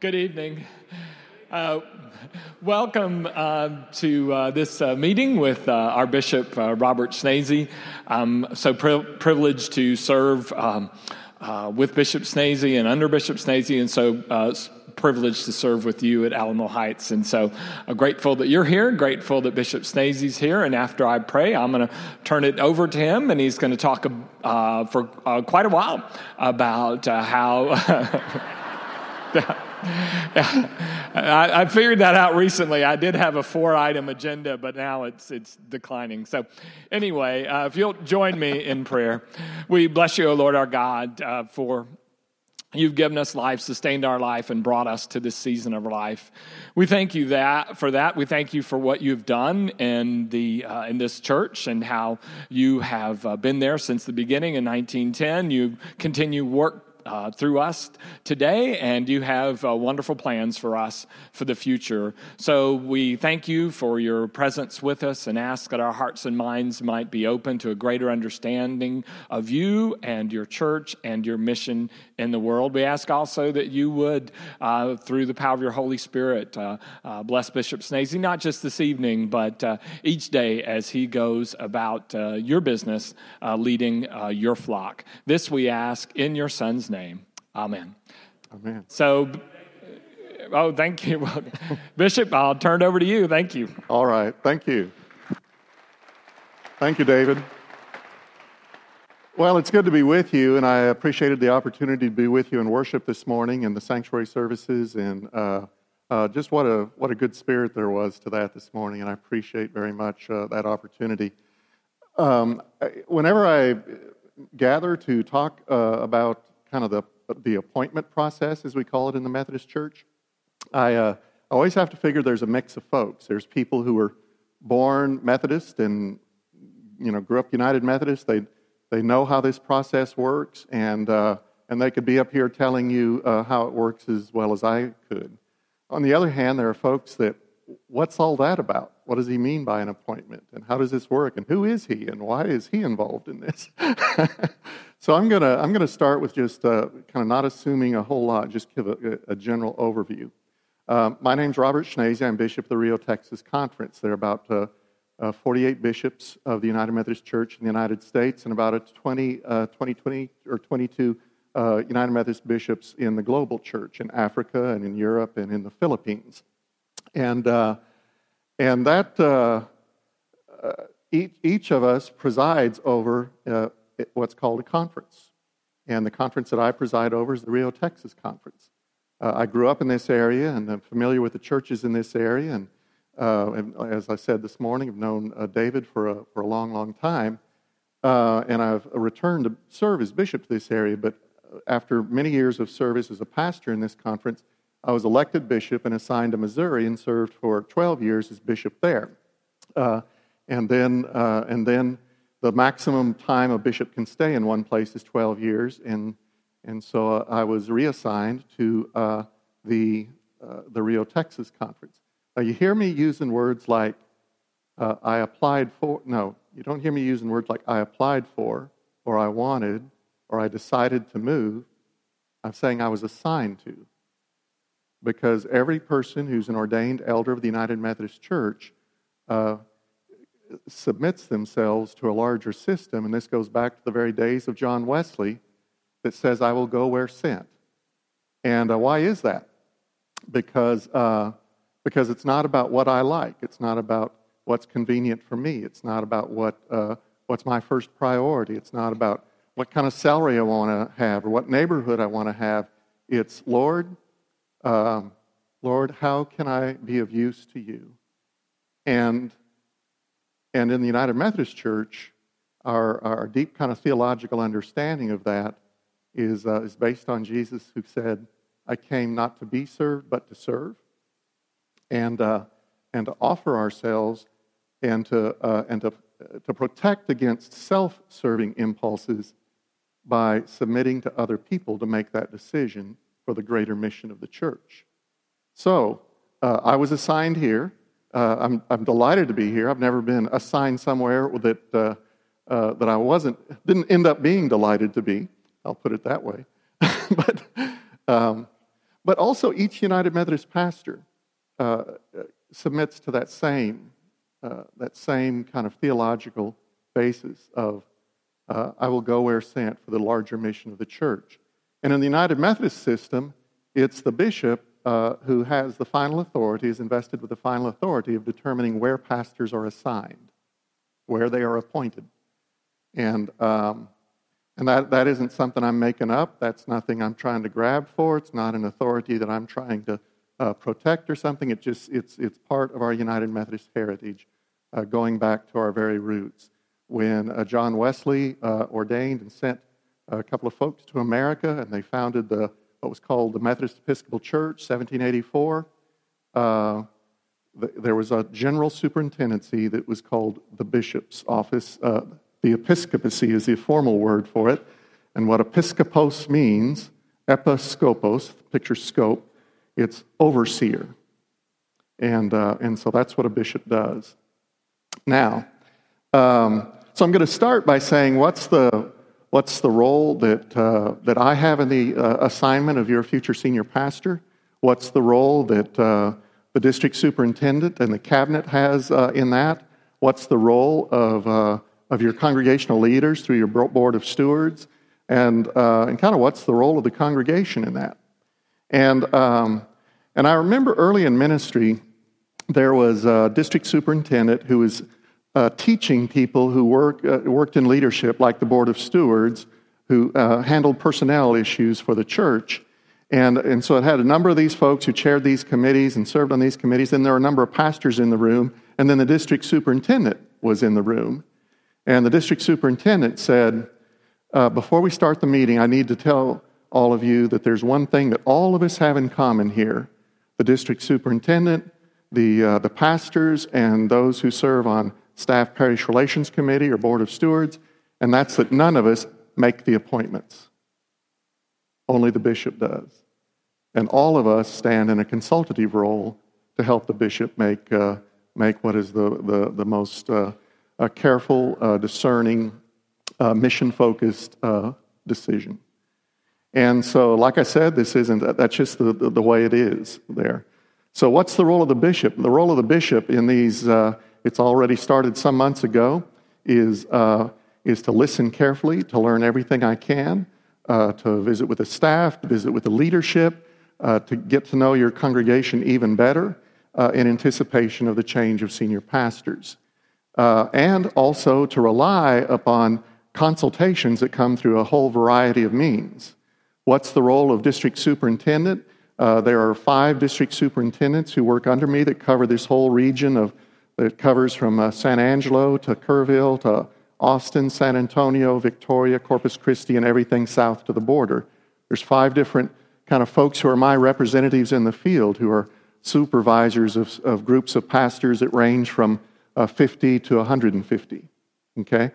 Good evening. Uh, welcome uh, to uh, this uh, meeting with uh, our Bishop uh, Robert Schnase. I'm so pri- privileged to serve um, with Bishop Schnase and under Bishop Schnase, and so privileged to serve with you at Alamo Heights. And so I'm grateful that you're here, grateful that Bishop Schnase's here. And after I pray, I'm going to turn it over to him, and he's going to talk for quite a while about how. I, I, figured that out recently. I did have a four item agenda, but now it's, it's declining. So, anyway, uh, if you'll join me in prayer, we bless you, O Lord our God, uh, for You've given us life, sustained our life, and brought us to this season of life. We thank you that for that. We thank you for what you've done in the uh, in this church and how you have uh, been there since the beginning in 1910. You continue work uh, through us today, and you have uh, wonderful plans for us for the future. So we thank you for your presence with us and ask that our hearts and minds might be open to a greater understanding of you and your church and your mission in the world. We ask also that you would, uh, through the power of your Holy Spirit, uh, uh, bless Bishop Schnase, not just this evening, but uh, each day as he goes about your business leading your flock. This we ask in your Son's name. Amen. Amen. So, oh, thank you. Bishop, I'll turn it over to you. Thank you. All right. Thank you. Thank you, David. Well, it's good to be with you, and I appreciated the opportunity to be with you in worship this morning and the sanctuary services, and uh, uh, just what a what a good spirit there was to that this morning, and I appreciate very much uh, that opportunity. Um, whenever I gather to talk uh, about kind of the, the appointment process, as we call it in the Methodist Church, I uh, always have to figure there's a mix of folks. There's people who were born Methodist and you know grew up United Methodist. They they know how this process works, and uh, and they could be up here telling you uh, how it works as well as I could. On the other hand, there are folks that what's all that about? What does he mean by an appointment? And how does this work? And who is he? And why is he involved in this? so I'm going to I'm gonna start with just uh, kind of not assuming a whole lot, just give a, a general overview. Uh, my name's Robert Schnase. I'm Bishop of the Rio, Texas Conference. There are about uh, uh 48 bishops of the United Methodist Church in the United States and about a 20, uh, 20, 20 or 22 uh, United Methodist bishops in the global church in Africa and in Europe and in the Philippines. And, uh, and that, each, each of us presides over what's called a conference. And the conference that I preside over is the Rio, Texas Conference. Uh, I grew up in this area and I'm familiar with the churches in this area. And, uh, and as I said this morning, I've known David for a, for a long, long time. and I've returned to serve as bishop to this area. But after many years of service as a pastor in this conference, I was elected bishop and assigned to Missouri and served for 12 years as bishop there. Uh, and, then, uh, and then the maximum time a bishop can stay in one place is 12 years. And, and so uh, I was reassigned to uh, the, uh, the Rio, Texas conference. Now, you hear me using words like uh, I applied for, no, you don't hear me using words like I applied for, or I wanted, or I decided to move. I'm saying I was assigned to because every person who's an ordained elder of the United Methodist Church uh, submits themselves to a larger system. And this goes back to the very days of John Wesley that says, I will go where sent. And uh, why is that? Because, uh, because it's not about what I like, it's not about what's convenient for me, it's not about what, uh, what's my first priority, it's not about what kind of salary I want to have or what neighborhood I want to have. It's, Lord, um, Lord, how can I be of use to you? And, and in the United Methodist Church, our, our deep kind of theological understanding of that is, uh, is based on Jesus who said, I came not to be served, but to serve, and, uh, and to offer ourselves and to, uh, and to, to protect against self serving impulses by submitting to other people to make that decision for the greater mission of the church. So, uh, I was assigned here. Uh, I'm, I'm delighted to be here. I've never been assigned somewhere that, uh, uh that I wasn't, didn't end up being delighted to be. I'll put it that way. but, um, But also, each United Methodist pastor uh, submits to that same, uh, that same kind of theological basis of uh, I will go where sent for the larger mission of the church. And in the United Methodist system, it's the bishop uh, who has the final authority, is invested with the final authority of determining where pastors are assigned, where they are appointed. And, um, and that, that isn't something I'm making up. That's nothing I'm trying to grab for. It's not an authority that I'm trying to uh, protect or something. It just, it's, it's part of our United Methodist heritage, uh, going back to our very roots. When uh, John Wesley uh, ordained and sent a couple of folks to America, and they founded the what was called the Methodist Episcopal Church, 1784. Uh, the, there was a general superintendency that was called the bishop's office. Uh, the episcopacy is the formal word for it. And what episcopos means, episcopos, picture scope, it's overseer. And, uh, and so that's what a bishop does. Now, um, so I'm going to start by saying what's the, what's the role that, uh, that I have in the uh, assignment of your future senior pastor? What's the role that uh, the district superintendent and the cabinet has uh, in that? What's the role of, uh, of your congregational leaders through your board of stewards? And, uh, and kind of what's the role of the congregation in that? And, um, and I remember early in ministry, there was a district superintendent who was uh, teaching people who work, uh, worked in leadership, like the Board of Stewards, who uh, handled personnel issues for the church. And, and so it had a number of these folks who chaired these committees and served on these committees. And there were a number of pastors in the room. And then the district superintendent was in the room. And the district superintendent said, uh, Before we start the meeting, I need to tell all of you that there's one thing that all of us have in common here the district superintendent, the, uh, the pastors, and those who serve on staff parish relations committee or board of stewards, and that's that none of us make the appointments. Only the bishop does. And all of us stand in a consultative role to help the bishop make, uh, make what is the, the, the most uh, uh, careful, uh, discerning, uh, mission focused uh, decision. And so, like I said, this isn't, that's just the, the, the, way it is there. So, what's the role of the bishop? The role of the bishop in these it's already started some months ago, is, uh, is to listen carefully, to learn everything I can, uh, to visit with the staff, to visit with the leadership, uh, to get to know your congregation even better uh, in anticipation of the change of senior pastors. Uh, and also to rely upon consultations that come through a whole variety of means. What's the role of district superintendent? Uh, there are five district superintendents who work under me that cover this whole region of it covers from uh, San Angelo to Kerrville to Austin, San Antonio, Victoria, Corpus Christi, and everything south to the border. There's five different kind of folks who are my representatives in the field who are supervisors of, of groups of pastors that range from uh, 50 to 150. Okay?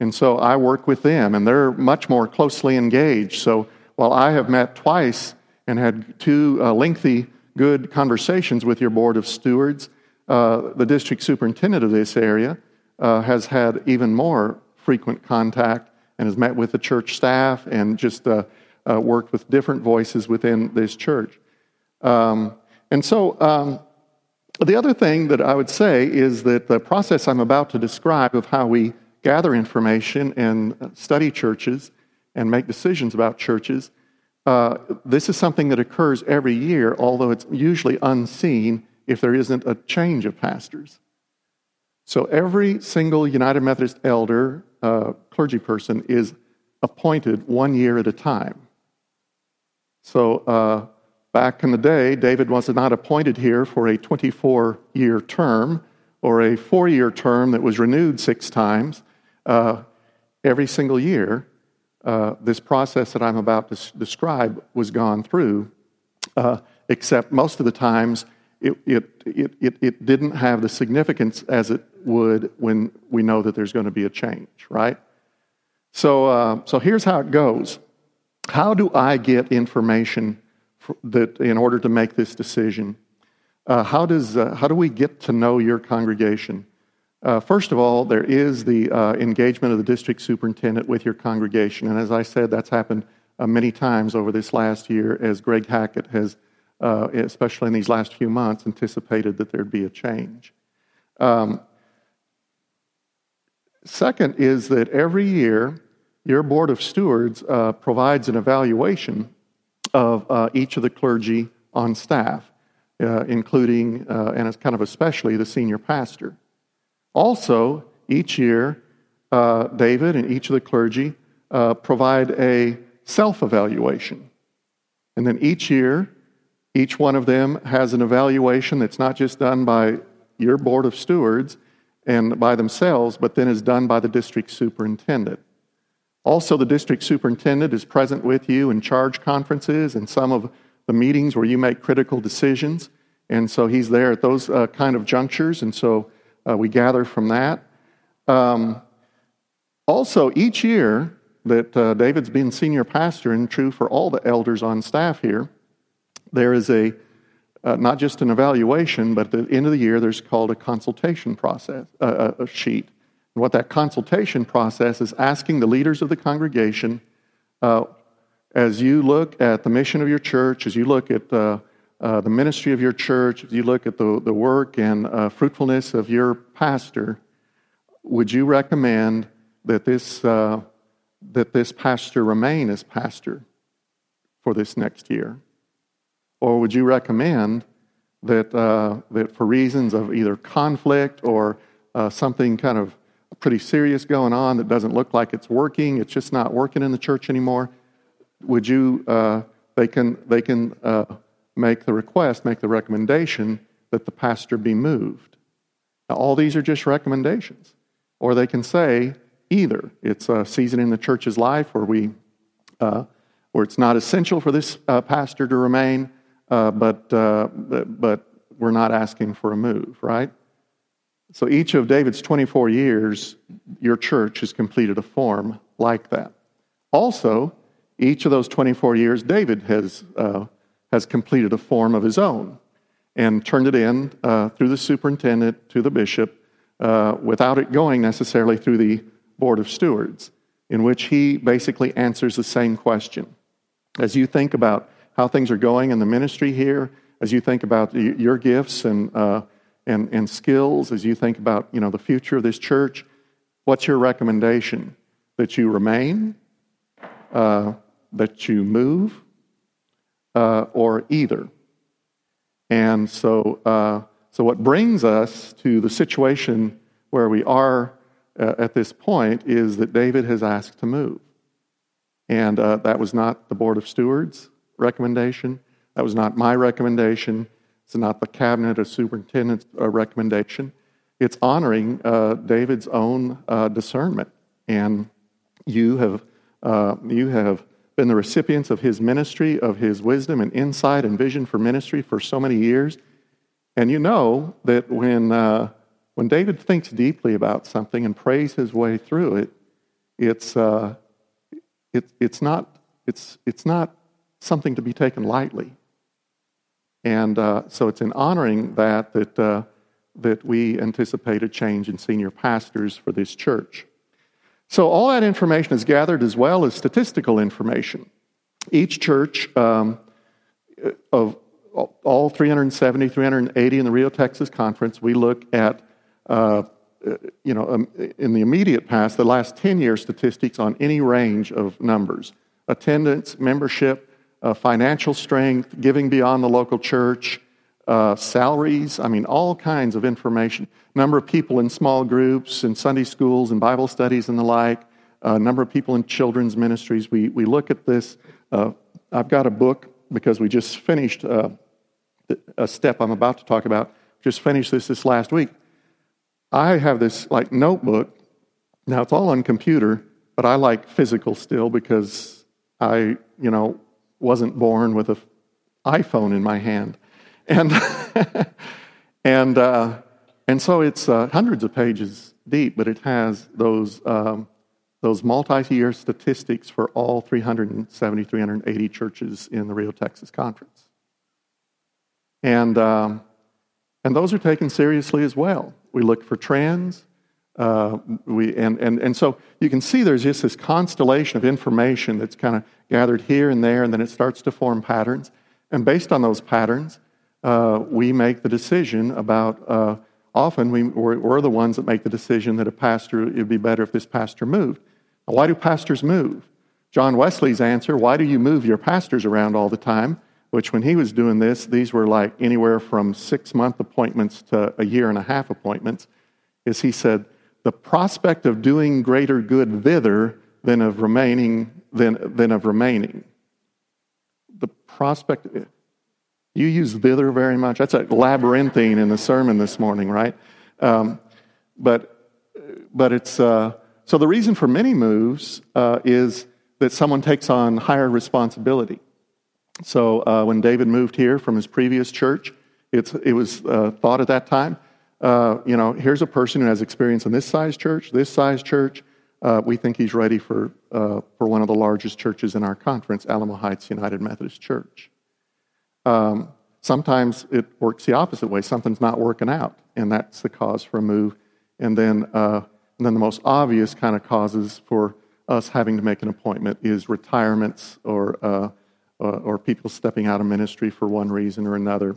And so I work with them, and they're much more closely engaged. So while I have met twice and had two uh, lengthy, good conversations with your board of stewards, uh, the district superintendent of this area uh, has had even more frequent contact and has met with the church staff and just uh, uh worked with different voices within this church. Um, and so, um, the other thing that I would say is that the process I'm about to describe of how we gather information and study churches and make decisions about churches, uh, this is something that occurs every year, although it's usually unseen if there isn't a change of pastors. So every single United Methodist elder, uh, clergy person, is appointed one year at a time. So uh, back in the day, David was not appointed here for a 24 year term or a four year term that was renewed six times. Uh, every single year, uh, this process that I'm about to s- describe was gone through, uh, except most of the times it, it, it, it, didn't have the significance as it would when we know that there's going to be a change, right? So, uh, so here's how it goes. How do I get information that in order to make this decision? Uh, how, does, uh, how do we get to know your congregation? Uh, first of all, there is the uh, engagement of the district superintendent with your congregation. And as I said, that's happened uh, many times over this last year as Greg Hackett has uh, especially in these last few months, anticipated that there'd be a change. Um, second is that every year, your Board of Stewards uh, provides an evaluation of uh, each of the clergy on staff, uh, including, uh, and it's kind of especially, the senior pastor. Also, each year, uh, David and each of the clergy provide a self evaluation. And then each year, each one of them has an evaluation that's not just done by your board of stewards and by themselves, but then is done by the district superintendent. Also, the district superintendent is present with you in charge conferences and some of the meetings where you make critical decisions. And so he's there at those uh, kind of junctures, and so uh, we gather from that. Um, also, each year that uh, David's been senior pastor, and true for all the elders on staff here, there is a uh, not just an evaluation, but at the end of the year, there's called a consultation process, uh, a sheet. And what that consultation process is asking the leaders of the congregation, uh, as you look at the mission of your church, as you look at uh, uh, the ministry of your church, as you look at the, the work and uh, fruitfulness of your pastor, would you recommend that this, that this pastor remain as pastor for this next year? Or would you recommend that, uh, that for reasons of either conflict or uh, something kind of pretty serious going on that doesn't look like it's working, it's just not working in the church anymore, would you, uh, they can, they can uh, make the request, make the recommendation that the pastor be moved. Now, all these are just recommendations. Or they can say either it's a season in the church's life where we uh, where it's not essential for this uh, pastor to remain, uh, but, uh, but, but we're not asking for a move, right? So each of David's 24 years, your church has completed a form like that. Also, each of those 24 years, David has, uh, has completed a form of his own and turned it in uh, through the superintendent to the bishop uh, without it going necessarily through the board of stewards, in which he basically answers the same question. As you think about how things are going in the ministry here, as you think about your gifts and, uh, and, and skills, as you think about you know, the future of this church, what's your recommendation? That you remain, uh, that you move, uh, or either? And so, uh, so, what brings us to the situation where we are uh, at this point is that David has asked to move. And uh, that was not the Board of Stewards recommendation. That was not my recommendation. It's not the cabinet or superintendent's uh, recommendation. It's honoring uh, David's own uh, discernment. And you have, uh, you have been the recipients of his ministry, of his wisdom and insight and vision for ministry for so many years. And you know that when, uh, when David thinks deeply about something and prays his way through it, it's, uh, it, it's, not, it's, it's not something to be taken lightly. And uh, so it's in honoring that that, uh, that we anticipate a change in senior pastors for this church. So all that information is gathered as well as statistical information. Each church um, of all 370, 380 in the Rio Texas Conference, we look at, uh, you know, um, in the immediate past, the last 10 year statistics on any range of numbers attendance, membership, uh, financial strength, giving beyond the local church, uh, salaries, I mean, all kinds of information. Number of people in small groups, in Sunday schools, and Bible studies, and the like. Uh, number of people in children's ministries. We, we look at this. Uh, I've got a book because we just finished uh, a step I'm about to talk about. Just finished this this last week. I have this like notebook. Now it's all on computer, but I like physical still because I, you know, wasn't born with an iPhone in my hand. And, and, uh, and so it's uh, hundreds of pages deep, but it has those, um, those multi year statistics for all 370, 380 churches in the Rio Texas Conference. And, um, and those are taken seriously as well. We look for trends, uh, we, and, and, and so you can see there's just this constellation of information that's kind of gathered here and there, and then it starts to form patterns. And based on those patterns, uh, we make the decision about, uh, often we, we're, we're, the ones that make the decision that a pastor, it would be better if this pastor moved. Now, why do pastors move? John Wesley's answer, why do you move your pastors around all the time? Which, when he was doing this, these were like anywhere from six month appointments to a year and a half appointments, is he said, the prospect of doing greater good thither than of remaining than, than of remaining. The prospect you use thither very much. That's a labyrinthine in the sermon this morning, right? Um, but but it's uh, so the reason for many moves uh, is that someone takes on higher responsibility. So uh, when David moved here from his previous church, it's, it was uh, thought at that time, uh, you know, here's a person who has experience in this size church, this size church. Uh, we think he's ready for, uh, for one of the largest churches in our conference, Alamo Heights United Methodist Church. Um, sometimes it works the opposite way. Something's not working out, and that's the cause for a move. And then, uh, and then the most obvious kind of causes for us having to make an appointment is retirements or, uh, or people stepping out of ministry for one reason or another.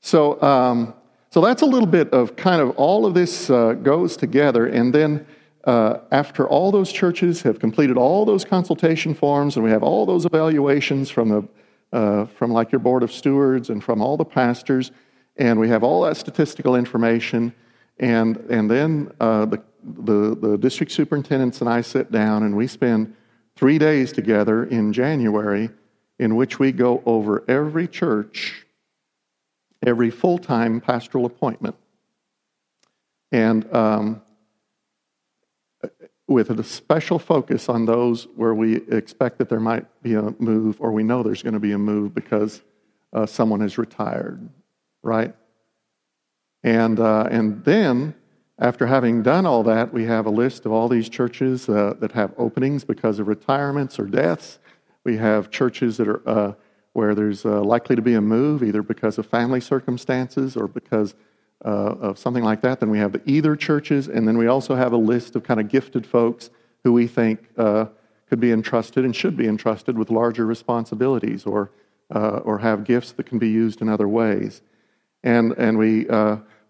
So, um, so that's a little bit of kind of all of this uh, goes together. And then uh, after all those churches have completed all those consultation forms and we have all those evaluations from, the, uh, from like your board of stewards and from all the pastors, and we have all that statistical information, and, and then uh, the the, the district superintendents and I sit down and we spend three days together in January in which we go over every church, every full time pastoral appointment. And um, with a special focus on those where we expect that there might be a move or we know there's going to be a move because uh, someone has retired, right? And, uh, and then after having done all that, we have a list of all these churches uh, that have openings because of retirements or deaths. We have churches that are uh, where there's uh, likely to be a move, either because of family circumstances or because uh, of something like that. Then we have the either churches, and then we also have a list of kind of gifted folks who we think uh, could be entrusted and should be entrusted with larger responsibilities or uh, or have gifts that can be used in other ways. And and we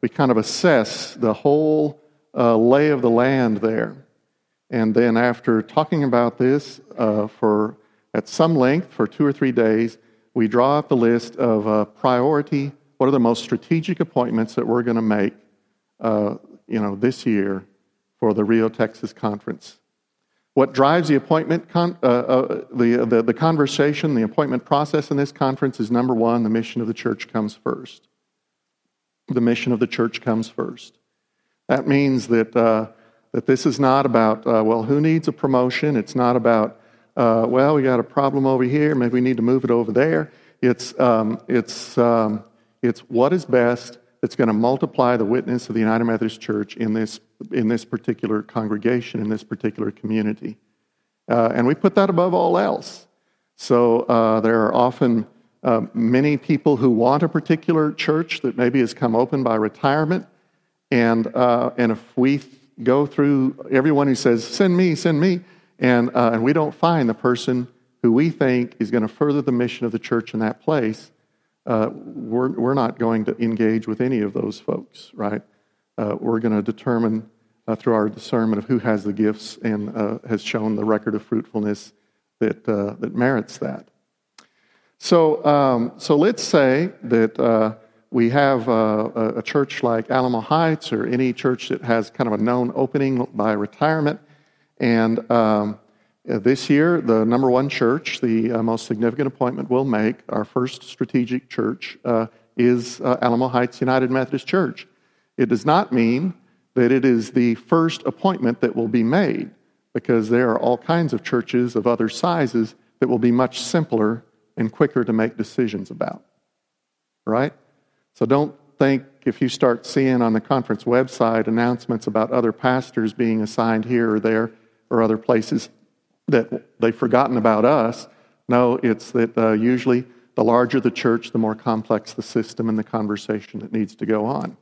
we kind of assess the whole uh, lay of the land there. And then, after talking about this uh, for at some length for two or three days, we draw up the list of uh, priority. What are the most strategic appointments that we're going to make, uh, you know, this year for the Rio, Texas conference? What drives the appointment, con- uh, uh, the, the the conversation, the appointment process in this conference is number one: the mission of the church comes first the mission of the church comes first. That means that, uh, that this is not about, uh, well, who needs a promotion? It's not about, uh, well, we got a problem over here, maybe we need to move it over there. It's, um, it's, um, it's what is best that's going to multiply the witness of the United Methodist Church in this, in this particular congregation, in this particular community. Uh, and we put that above all else. So uh, there are often uh, many people who want a particular church that maybe has come open by retirement. And, uh, and if we go through everyone who says, send me, send me, and, uh, and we don't find the person who we think is going to further the mission of the church in that place, uh, we're, we're not going to engage with any of those folks, right? Uh, we're going to determine uh, through our discernment of who has the gifts and has shown the record of fruitfulness that, that merits that. So, um, so let's say that uh, we have uh, a church like Alamo Heights or any church that has kind of a known opening by retirement. And um, this year, the number one church, the uh, most significant appointment we'll make, our first strategic church, uh, is uh, Alamo Heights United Methodist Church. It does not mean that it is the first appointment that will be made, because there are all kinds of churches of other sizes that will be much simpler and quicker to make decisions about. Right? So don't think if you start seeing on the conference website announcements about other pastors being assigned here or there or other places that they've forgotten about us. No, it's that uh, usually the larger the church, the more complex the system and the conversation that needs to go on.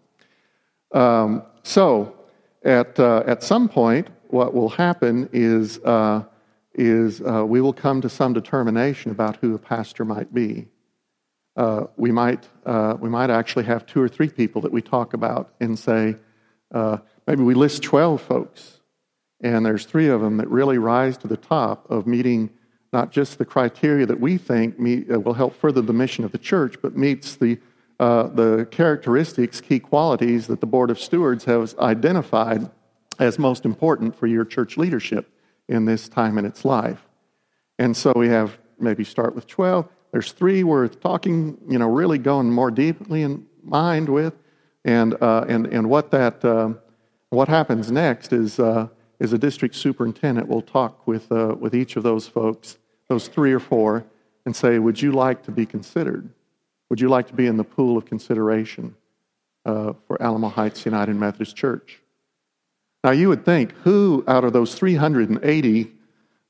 Um, so, at, uh, at some point, what will happen is uh, is uh, we will come to some determination about who a pastor might be. uh, we, might, uh, we might actually have two or three people that we talk about and say, maybe we list 12 folks, and there's three of them that really rise to the top of meeting not just the criteria that we think meet, uh, will help further the mission of the church, but meets the, uh, the characteristics, key qualities that the Board of Stewards has identified as most important for your church leadership in this time in its life. And so we have maybe start with 12. There's three worth talking, you know, really going more deeply in mind with. And, uh, and, and what, that, uh, what happens next is, uh, is a district superintendent will talk with, uh, with each of those folks, those three or four, and say, Would you like to be considered? Would you like to be in the pool of consideration uh, for Alamo Heights United Methodist Church? Now, you would think, who out of those 380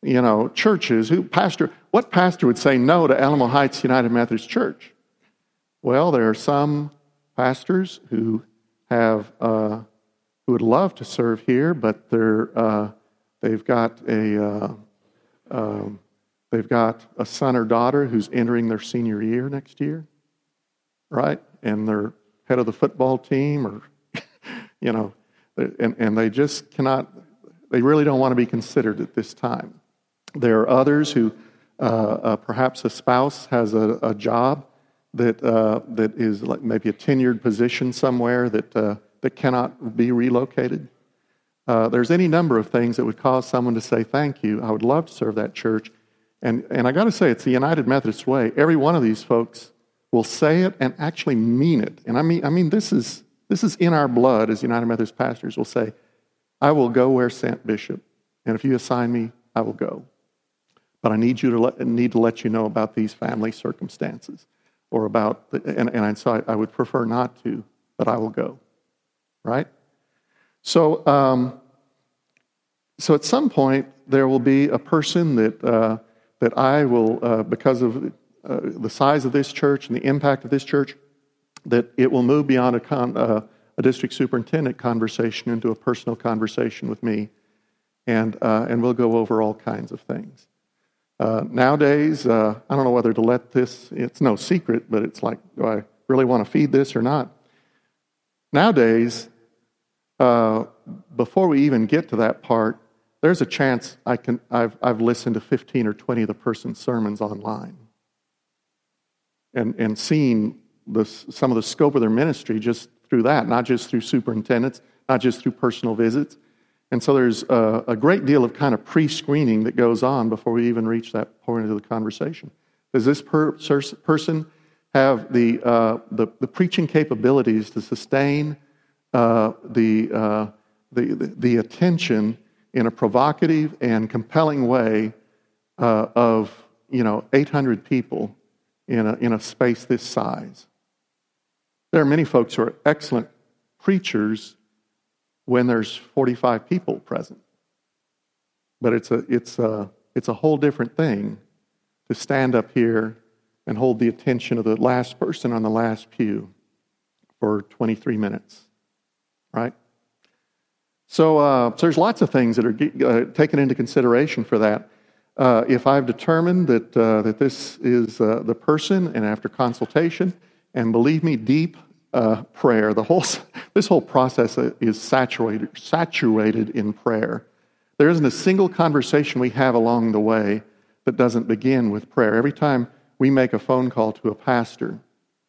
you know, churches, who pastor, what pastor would say no to Alamo Heights United Methodist Church? Well, there are some pastors who have uh, who would love to serve here, but they're uh, they've got a uh, um, they've got a son or daughter who's entering their senior year next year, right? And they're head of the football team, or you know, and and they just cannot. They really don't want to be considered at this time. There are others who, uh, uh, perhaps a spouse has a, a job that, uh, that is like maybe a tenured position somewhere that, uh, that cannot be relocated. Uh, there's any number of things that would cause someone to say, Thank you, I would love to serve that church. And, and I got to say, it's the United Methodist way. Every one of these folks will say it and actually mean it. And I mean, I mean this, is, this is in our blood as United Methodist pastors will say, I will go where sent, Bishop. And if you assign me, I will go but I need you to let, need to let you know about these family circumstances or about, the, and, and so I, I, would prefer not to, but I will go. Right? So, um, so at some point, there will be a person that, uh, that I will, uh, because of uh, the size of this church and the impact of this church, that it will move beyond a, con, uh, a district superintendent conversation into a personal conversation with me. And, uh, and we'll go over all kinds of things. Uh, nowadays, I don't know whether to let this, it's no secret, but it's like, do I really want to feed this or not? Nowadays, uh, before we even get to that part, there's a chance I can, I've, I've listened to 15 or 20 of the person's sermons online and, and seen the, some of the scope of their ministry just through that, not just through superintendents, not just through personal visits, and so there's a, a great deal of kind of pre screening that goes on before we even reach that point of the conversation. Does this per, person have the, uh, the, the, preaching capabilities to sustain uh, the, uh, the, the, the, attention in a provocative and compelling way uh, of you know, 800 people in a, in a space this size? There are many folks who are excellent preachers when there's 45 people present. But it's a, it's a, it's a whole different thing to stand up here and hold the attention of the last person on the last pew for 23 minutes, right? So, uh, so there's lots of things that are uh, taken into consideration for that. Uh, if I've determined that, uh, that this is uh, the person, and after consultation, and believe me, deep uh, prayer. The whole, this whole process is saturated, saturated in prayer. There isn't a single conversation we have along the way that doesn't begin with prayer. Every time we make a phone call to a pastor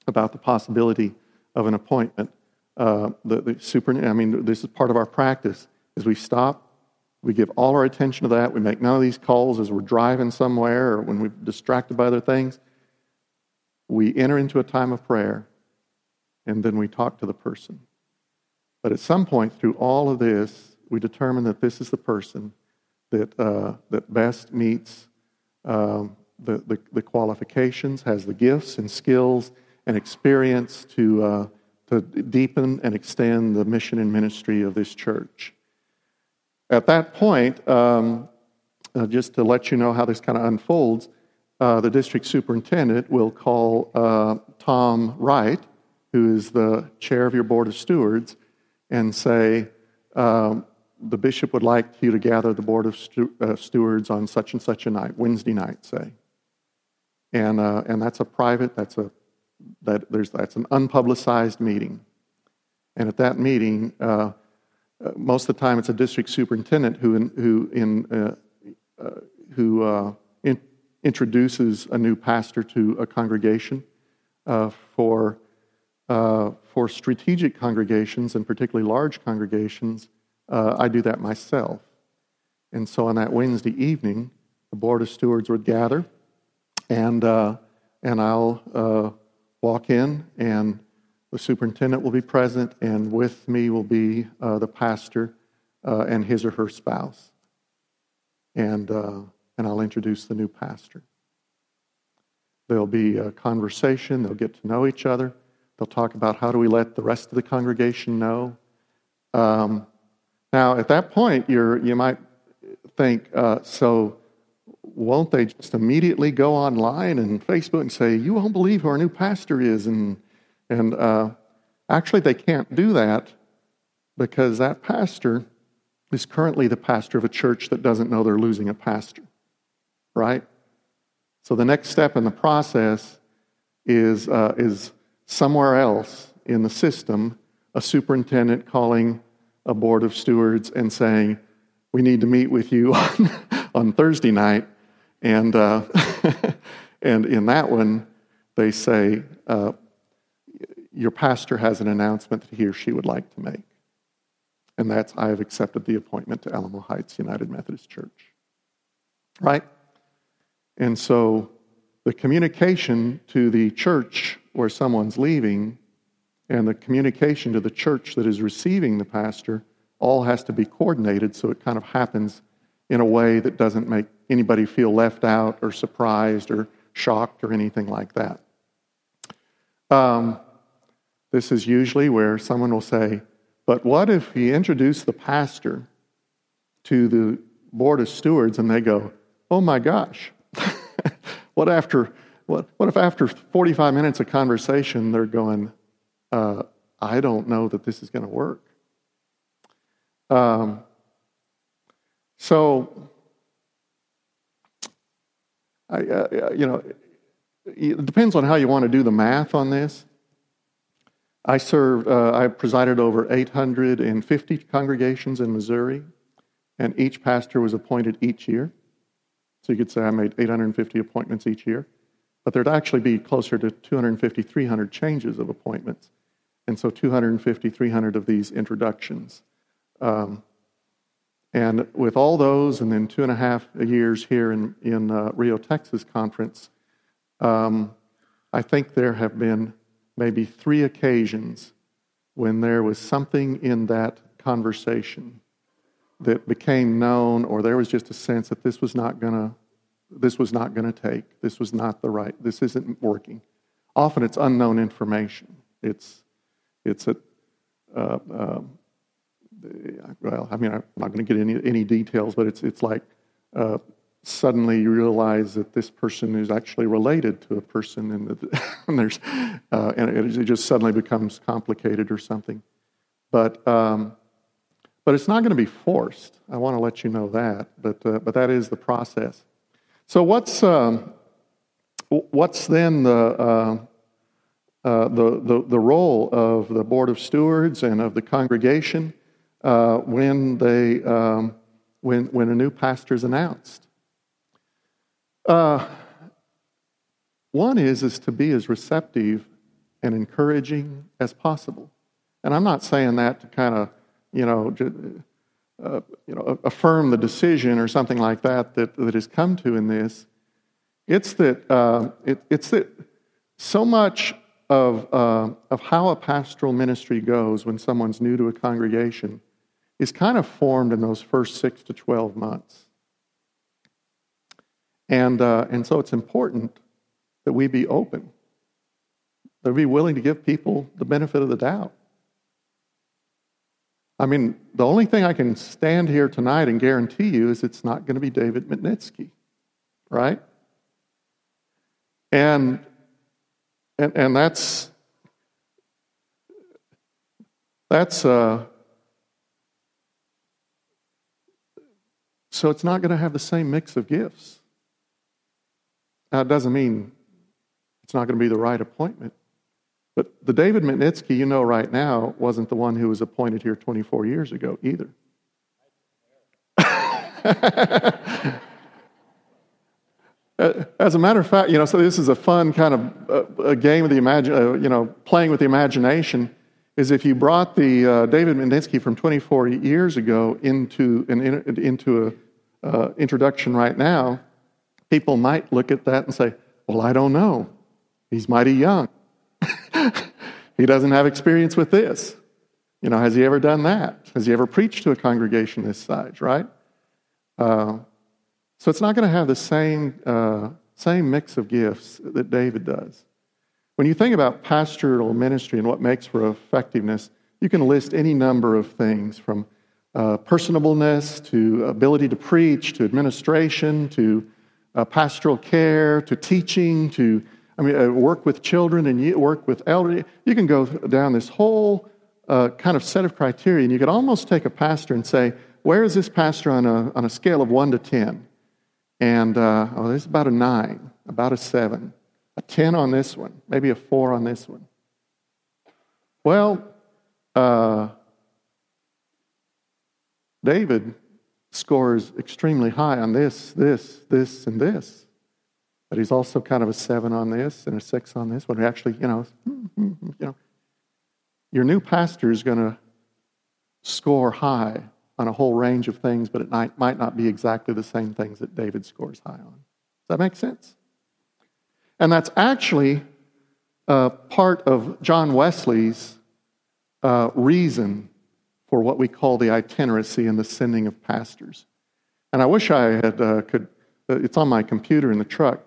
about the possibility of an appointment, uh, the, the super, I mean, this is part of our practice, is we stop, we give all our attention to that. We make none of these calls as we're driving somewhere or when we're distracted by other things. We enter into a time of prayer and then we talk to the person. But at some point through all of this, we determine that this is the person that, uh, that best meets um, the, the, the, qualifications, has the gifts and skills and experience to, uh, to deepen and extend the mission and ministry of this church. At that point, um, uh, just to let you know how this kind of unfolds, uh, the district superintendent will call uh, Tom Wright who is the chair of your board of stewards, and say, um, the bishop would like you to gather the board of stu- uh, stewards on such and such a night, Wednesday night, say. And, uh, and that's a private, that's a That there's, that's an unpublicized meeting. And at that meeting, uh, uh, most of the time it's a district superintendent who, in, who, in, uh, uh who uh, in, introduces a new pastor to a congregation. Uh, for, for strategic congregations, and particularly large congregations, I do that myself. And so on that Wednesday evening, the Board of Stewards would gather, and, and I'll walk in and the superintendent will be present, and with me will be uh, the pastor uh, and his or her spouse. And, uh, and I'll introduce the new pastor. There'll be a conversation, they'll get to know each other. They'll talk about how do we let the rest of the congregation know. Um, now, at that point, you're, you might think, uh, so won't they just immediately go online and Facebook and say, You won't believe who our new pastor is? And and uh, actually, they can't do that because that pastor is currently the pastor of a church that doesn't know they're losing a pastor, right? So the next step in the process is, uh, is somewhere else in the system, a superintendent calling a board of stewards and saying, We need to meet with you on, on Thursday night. And, uh, and in that one, they say, uh, your pastor has an announcement that he or she would like to make. And that's, I have accepted the appointment to Alamo Heights United Methodist Church. Right? And so the communication to the church where someone's leaving and the communication to the church that is receiving the pastor all has to be coordinated so it kind of happens in a way that doesn't make anybody feel left out or surprised or shocked or anything like that. Um, this is usually where someone will say, But what if he introduced the pastor to the board of stewards and they go, Oh my gosh, what, after, what, what if after 45 minutes of conversation they're going, uh, I don't know that this is going to work? Um, so, I, uh, you know, it depends on how you want to do the math on this. I served, uh, I presided over 850 congregations in Missouri, and each pastor was appointed each year. So you could say I made 850 appointments each year. But there'd actually be closer to 250, 300 changes of appointments. And so 250, 300 of these introductions. Um, and with all those, and then two and a half years here in, in uh, Rio, Texas conference, um, I think there have been maybe three occasions when there was something in that conversation that became known or there was just a sense that this was not going to this was not going to take this was not the right this isn't working. Often it's unknown information. It's it's a uh, uh, well i mean i'm not going to get any any details but it's it's like uh, suddenly you realize that this person is actually related to a person, and, and there's uh, and it, just suddenly becomes complicated or something. But um, but it's not going to be forced. I want to let you know that. But uh, but that is the process. So what's um, what's then the uh, uh, the, the, the role of the board of stewards and of the congregation uh, when they um, when when a new pastor is announced? Uh, one is is to be as receptive and encouraging as possible, and I'm not saying that to kind of you know uh, you know affirm the decision or something like that that that has come to in this. It's that uh, it, it's that so much of uh, of how a pastoral ministry goes when someone's new to a congregation is kind of formed in those first six to twelve months. And, uh, and so it's important that we be open, that we be willing to give people the benefit of the doubt. I mean, the only thing I can stand here tonight and guarantee you is it's not going to be David Mitnitsky, right? And, and, and that's, that's, uh, so it's not going to have the same mix of gifts. Now, it doesn't mean it's not going to be the right appointment. But the David Mitnitsky you know right now wasn't the one who was appointed here 24 years ago either. As a matter of fact, you know, so this is a fun kind of uh, a game of the imagine, uh, you know, playing with the imagination. Is if you brought the uh, David Mendinsky from 24 years ago into an into a uh, introduction right now, people might look at that and say, "Well, I don't know. He's mighty young. he doesn't have experience with this. You know, has he ever done that? Has he ever preached to a congregation this size? Right? Uh, so it's not going to have the same, uh, same mix of gifts that David does. When you think about pastoral ministry and what makes for effectiveness, you can list any number of things from uh, personableness to ability to preach to administration to uh, pastoral care to teaching to I mean, uh, work with children and work with elderly. You can go down this whole uh, kind of set of criteria, and you could almost take a pastor and say, where is this pastor on a, on a scale of 1 to 10? And uh, oh, this is about a nine, about a seven, a 10 on this one, maybe a four on this one. Well, uh, David scores extremely high on this, this, this, and this. But he's also kind of a seven on this and a six on this. But actually, you know, hmm, hmm, hmm, you know, your new pastor is going to score high on a whole range of things, but it might not be exactly the same things that David scores high on. Does that make sense? And that's actually uh, part of John Wesley's uh, reason for what we call the itineracy and the sending of pastors. And I wish I had uh, could. Uh, it's on my computer in the truck,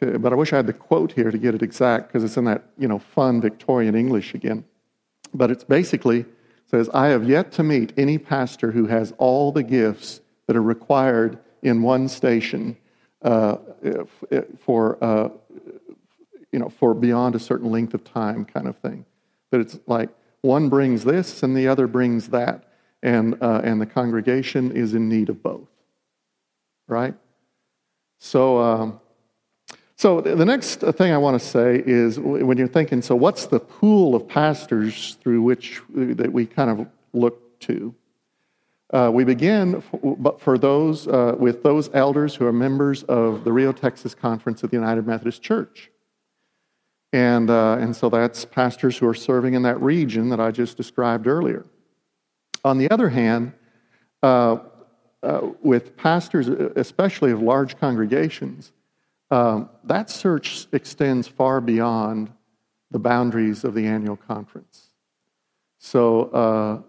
but I wish I had the quote here to get it exact because it's in that you know fun Victorian English again. But it's basically says, I have yet to meet any pastor who has all the gifts that are required in one station uh, for, uh, you know, for beyond a certain length of time kind of thing. That it's like one brings this and the other brings that, and, uh, and the congregation is in need of both. Right? So, um, so the next thing I want to say is when you're thinking, so what's the pool of pastors through which that we kind of look to? Uh, we begin for, for those uh, with those elders who are members of the Rio, Texas Conference of the United Methodist Church. And, uh, and so that's pastors who are serving in that region that I just described earlier. On the other hand, uh, uh, with pastors, especially of large congregations, um, that search extends far beyond the boundaries of the annual conference. So, uh,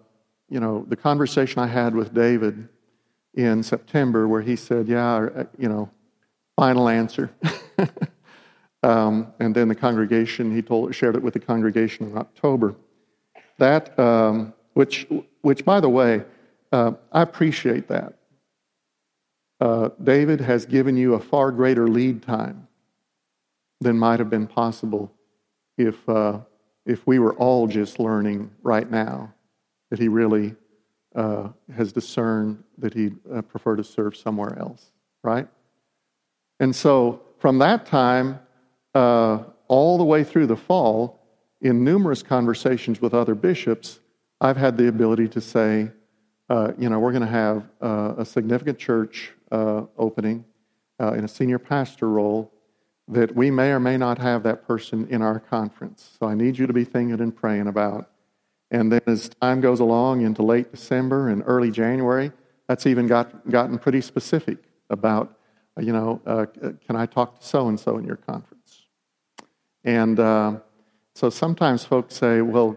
you know, the conversation I had with David in September, where he said, Yeah, uh, you know, final answer. um, and then the congregation, he told, shared it with the congregation in October. That, um, which, which, by the way, uh, I appreciate that uh, David has given you a far greater lead time than might have been possible if, uh, if we were all just learning right now that he really uh, has discerned that he'd uh, prefer to serve somewhere else, right? And so from that time uh, all the way through the fall, in numerous conversations with other bishops, I've had the ability to say, uh, you know, we're going to have uh, a significant church uh, opening uh, in a senior pastor role that we may or may not have that person in our conference. So I need you to be thinking and praying about. And then as time goes along into late December and early January, that's even got, gotten pretty specific about, you know, uh, can I talk to so and so in your conference? And uh, so sometimes folks say, well,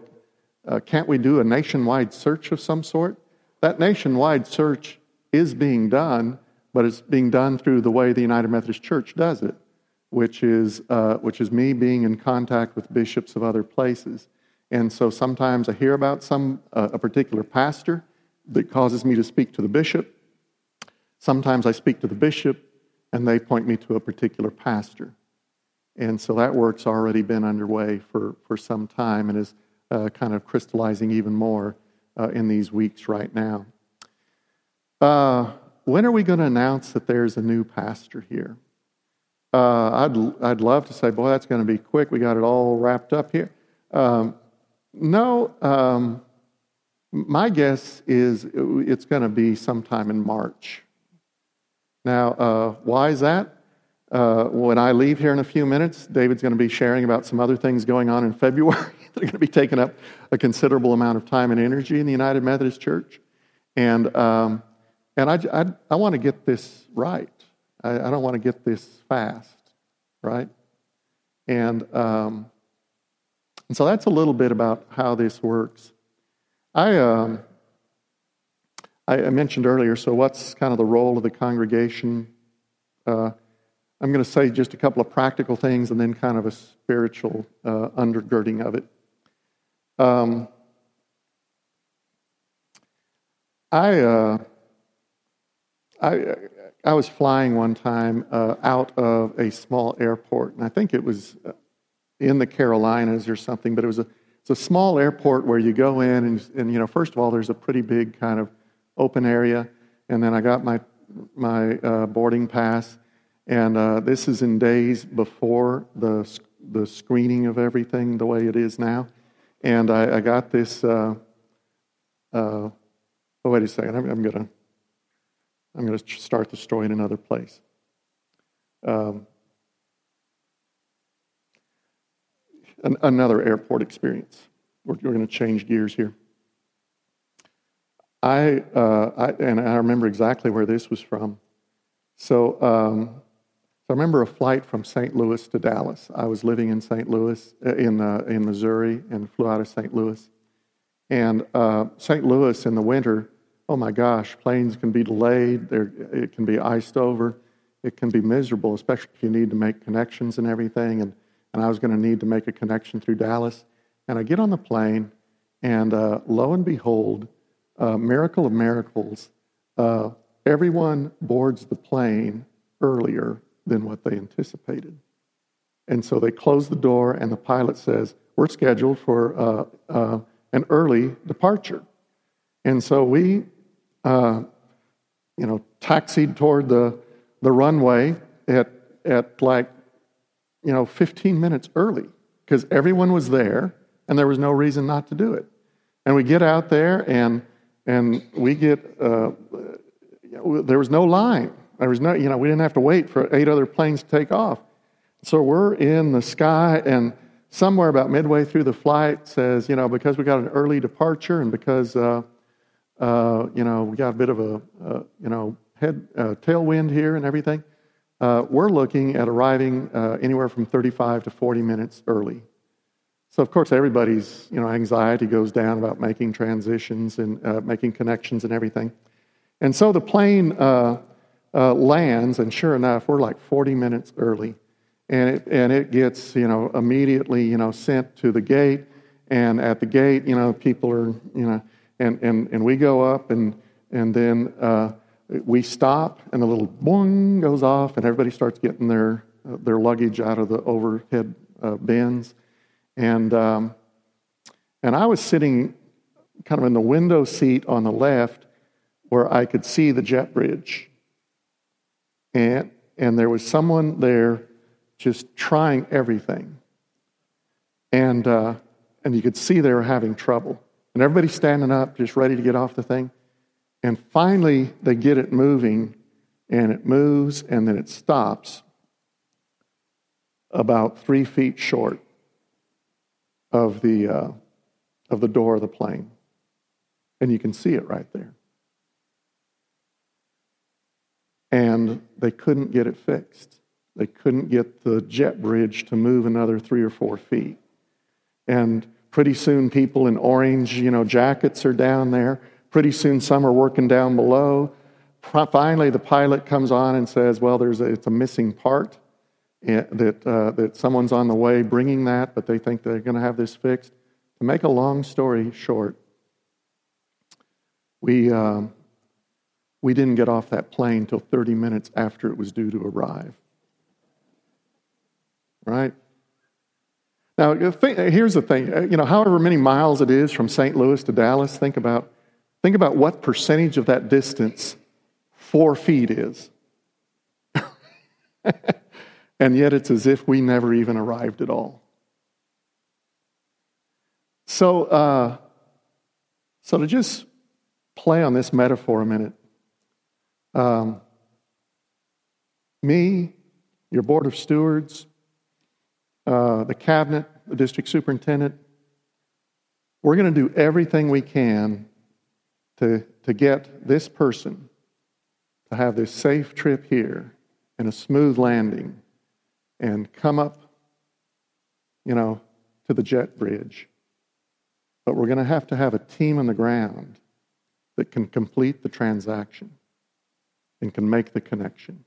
uh, can't we do a nationwide search of some sort? That nationwide search is being done, but it's being done through the way the United Methodist Church does it, which is, uh, which is me being in contact with bishops of other places. And so sometimes I hear about some uh, a particular pastor that causes me to speak to the bishop. Sometimes I speak to the bishop, and they point me to a particular pastor. And so that work's already been underway for, for some time and is uh, kind of crystallizing even more uh, in these weeks right now. Uh, when are we going to announce that there's a new pastor here? Uh, I'd, I'd love to say, boy, that's going to be quick. We got it all wrapped up here. Um, no, um, my guess is it's going to be sometime in March. Now, uh, why is that? Uh, when I leave here in a few minutes, David's going to be sharing about some other things going on in February that are going to be taking up a considerable amount of time and energy in the United Methodist Church. And, um, and I, I, I want to get this right. I, I don't want to get this fast, right? And, um, and so that's a little bit about how this works. I, um, I mentioned earlier, so what's kind of the role of the congregation? Uh, I'm going to say just a couple of practical things and then kind of a spiritual uh, undergirding of it. Um, I, uh, I, I was flying one time uh, out of a small airport, and I think it was uh, in the Carolinas or something, but it was a, it's a small airport where you go in, and, and, you know, first of all, there's a pretty big kind of open area, and then I got my, my uh, boarding pass, and uh, this is in days before the, the screening of everything the way it is now. And I, I got this. Uh, uh, oh, wait a second. I'm, I'm going to I'm to start the story in another place. Um, an, another airport experience. We're, we're going to change gears here. I, uh, I, and I remember exactly where this was from. So um, I remember a flight from St. Louis to Dallas. I was living in St. Louis, uh, in, uh, in Missouri, and flew out of St. Louis. And uh, St. Louis in the winter, oh my gosh, planes can be delayed, There, it can be iced over, it can be miserable, especially if you need to make connections and everything. And, and I was going to need to make a connection through Dallas. And I get on the plane, and uh, lo and behold, miracle of miracles, uh, everyone boards the plane earlier than what they anticipated. And so they close the door, and the pilot says, We're scheduled for uh, uh, an early departure. And so we, uh, you know, taxied toward the, the runway at, at like, you know, 15 minutes early because everyone was there and there was no reason not to do it. And we get out there and, and we get, uh, there was no line. There was no, you know, we didn't have to wait for eight other planes to take off. So we're in the sky, and somewhere about midway through the flight says, you know, because we got an early departure and because, uh, uh, you know, we got a bit of a, uh, you know, head uh, tailwind here and everything, uh, we're looking at arriving uh, anywhere from 35 to 40 minutes early. So of course everybody's, you know, anxiety goes down about making transitions and making connections and everything. And so the plane uh, lands, and sure enough, we're like 40 minutes early. And it, and it gets, you know, immediately, you know, sent to the gate. And at the gate, you know, people are, you know, and, and, and we go up and, and then uh, we stop and the little boing goes off and everybody starts getting their, uh, their luggage out of the overhead uh, bins. And, um, and I was sitting kind of in the window seat on the left where I could see the jet bridge and, and there was someone there just trying everything. And, uh, and you could see they were having trouble. And everybody's standing up, just ready to get off the thing. And finally, they get it moving, and it moves, and then it stops about three feet short of the, uh, of the door of the plane. And you can see it right there. And they couldn't get it fixed. They couldn't get the jet bridge to move another three or four feet. And pretty soon, people in orange, you know, jackets are down there. Pretty soon, some are working down below. Finally, the pilot comes on and says, "Well, there's a, it's a missing part eh, that uh, that someone's on the way bringing that, but they think they're going to have this fixed." To make a long story short, we. Um, we didn't get off that plane till 30 minutes after it was due to arrive. Right? Now, here's the thing. You know, however many miles it is from St. Louis to Dallas, think about, think about what percentage of that distance four feet is. and yet it's as if we never even arrived at all. So, uh, so to just play on this metaphor a minute, um, me, your board of stewards, uh, the cabinet, the district superintendent, we're going to do everything we can to, to get this person to have this safe trip here and a smooth landing and come up, you know, to the jet bridge. But we're going to have to have a team on the ground that can complete the transaction and can make the connection,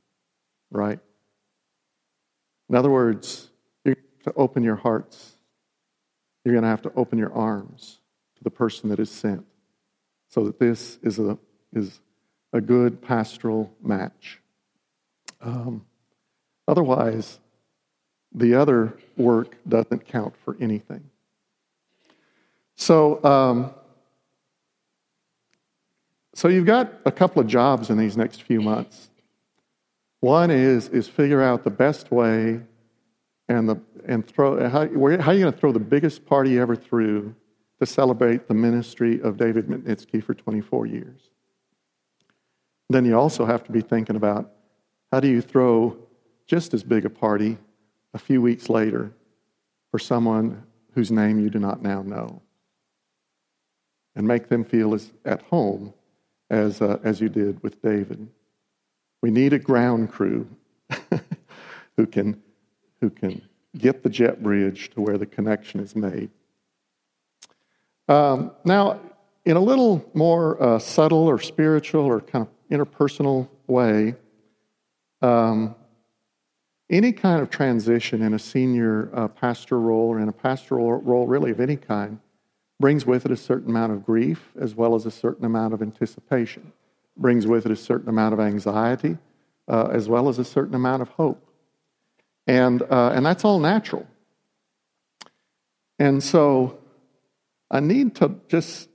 right? In other words, you have to open your hearts. You're going to have to open your arms to the person that is sent so that this is a, is a good pastoral match. Um, otherwise, the other work doesn't count for anything. So, um, so you've got a couple of jobs in these next few months. One is is figure out the best way and the and throw how, how are you going to throw the biggest party you ever threw to celebrate the ministry of David Mitnitzky for 24 years. Then you also have to be thinking about how do you throw just as big a party a few weeks later for someone whose name you do not now know and make them feel as at home as, uh, as you did with David. We need a ground crew who, can, who can get the jet bridge to where the connection is made. Um, now, in a little more uh, subtle or spiritual or kind of interpersonal way, um, any kind of transition in a senior uh, pastor role or in a pastoral role, really of any kind, brings with it a certain amount of grief as well as a certain amount of anticipation, brings with it a certain amount of anxiety uh, as well as a certain amount of hope. And, uh, and that's all natural. And so I need to just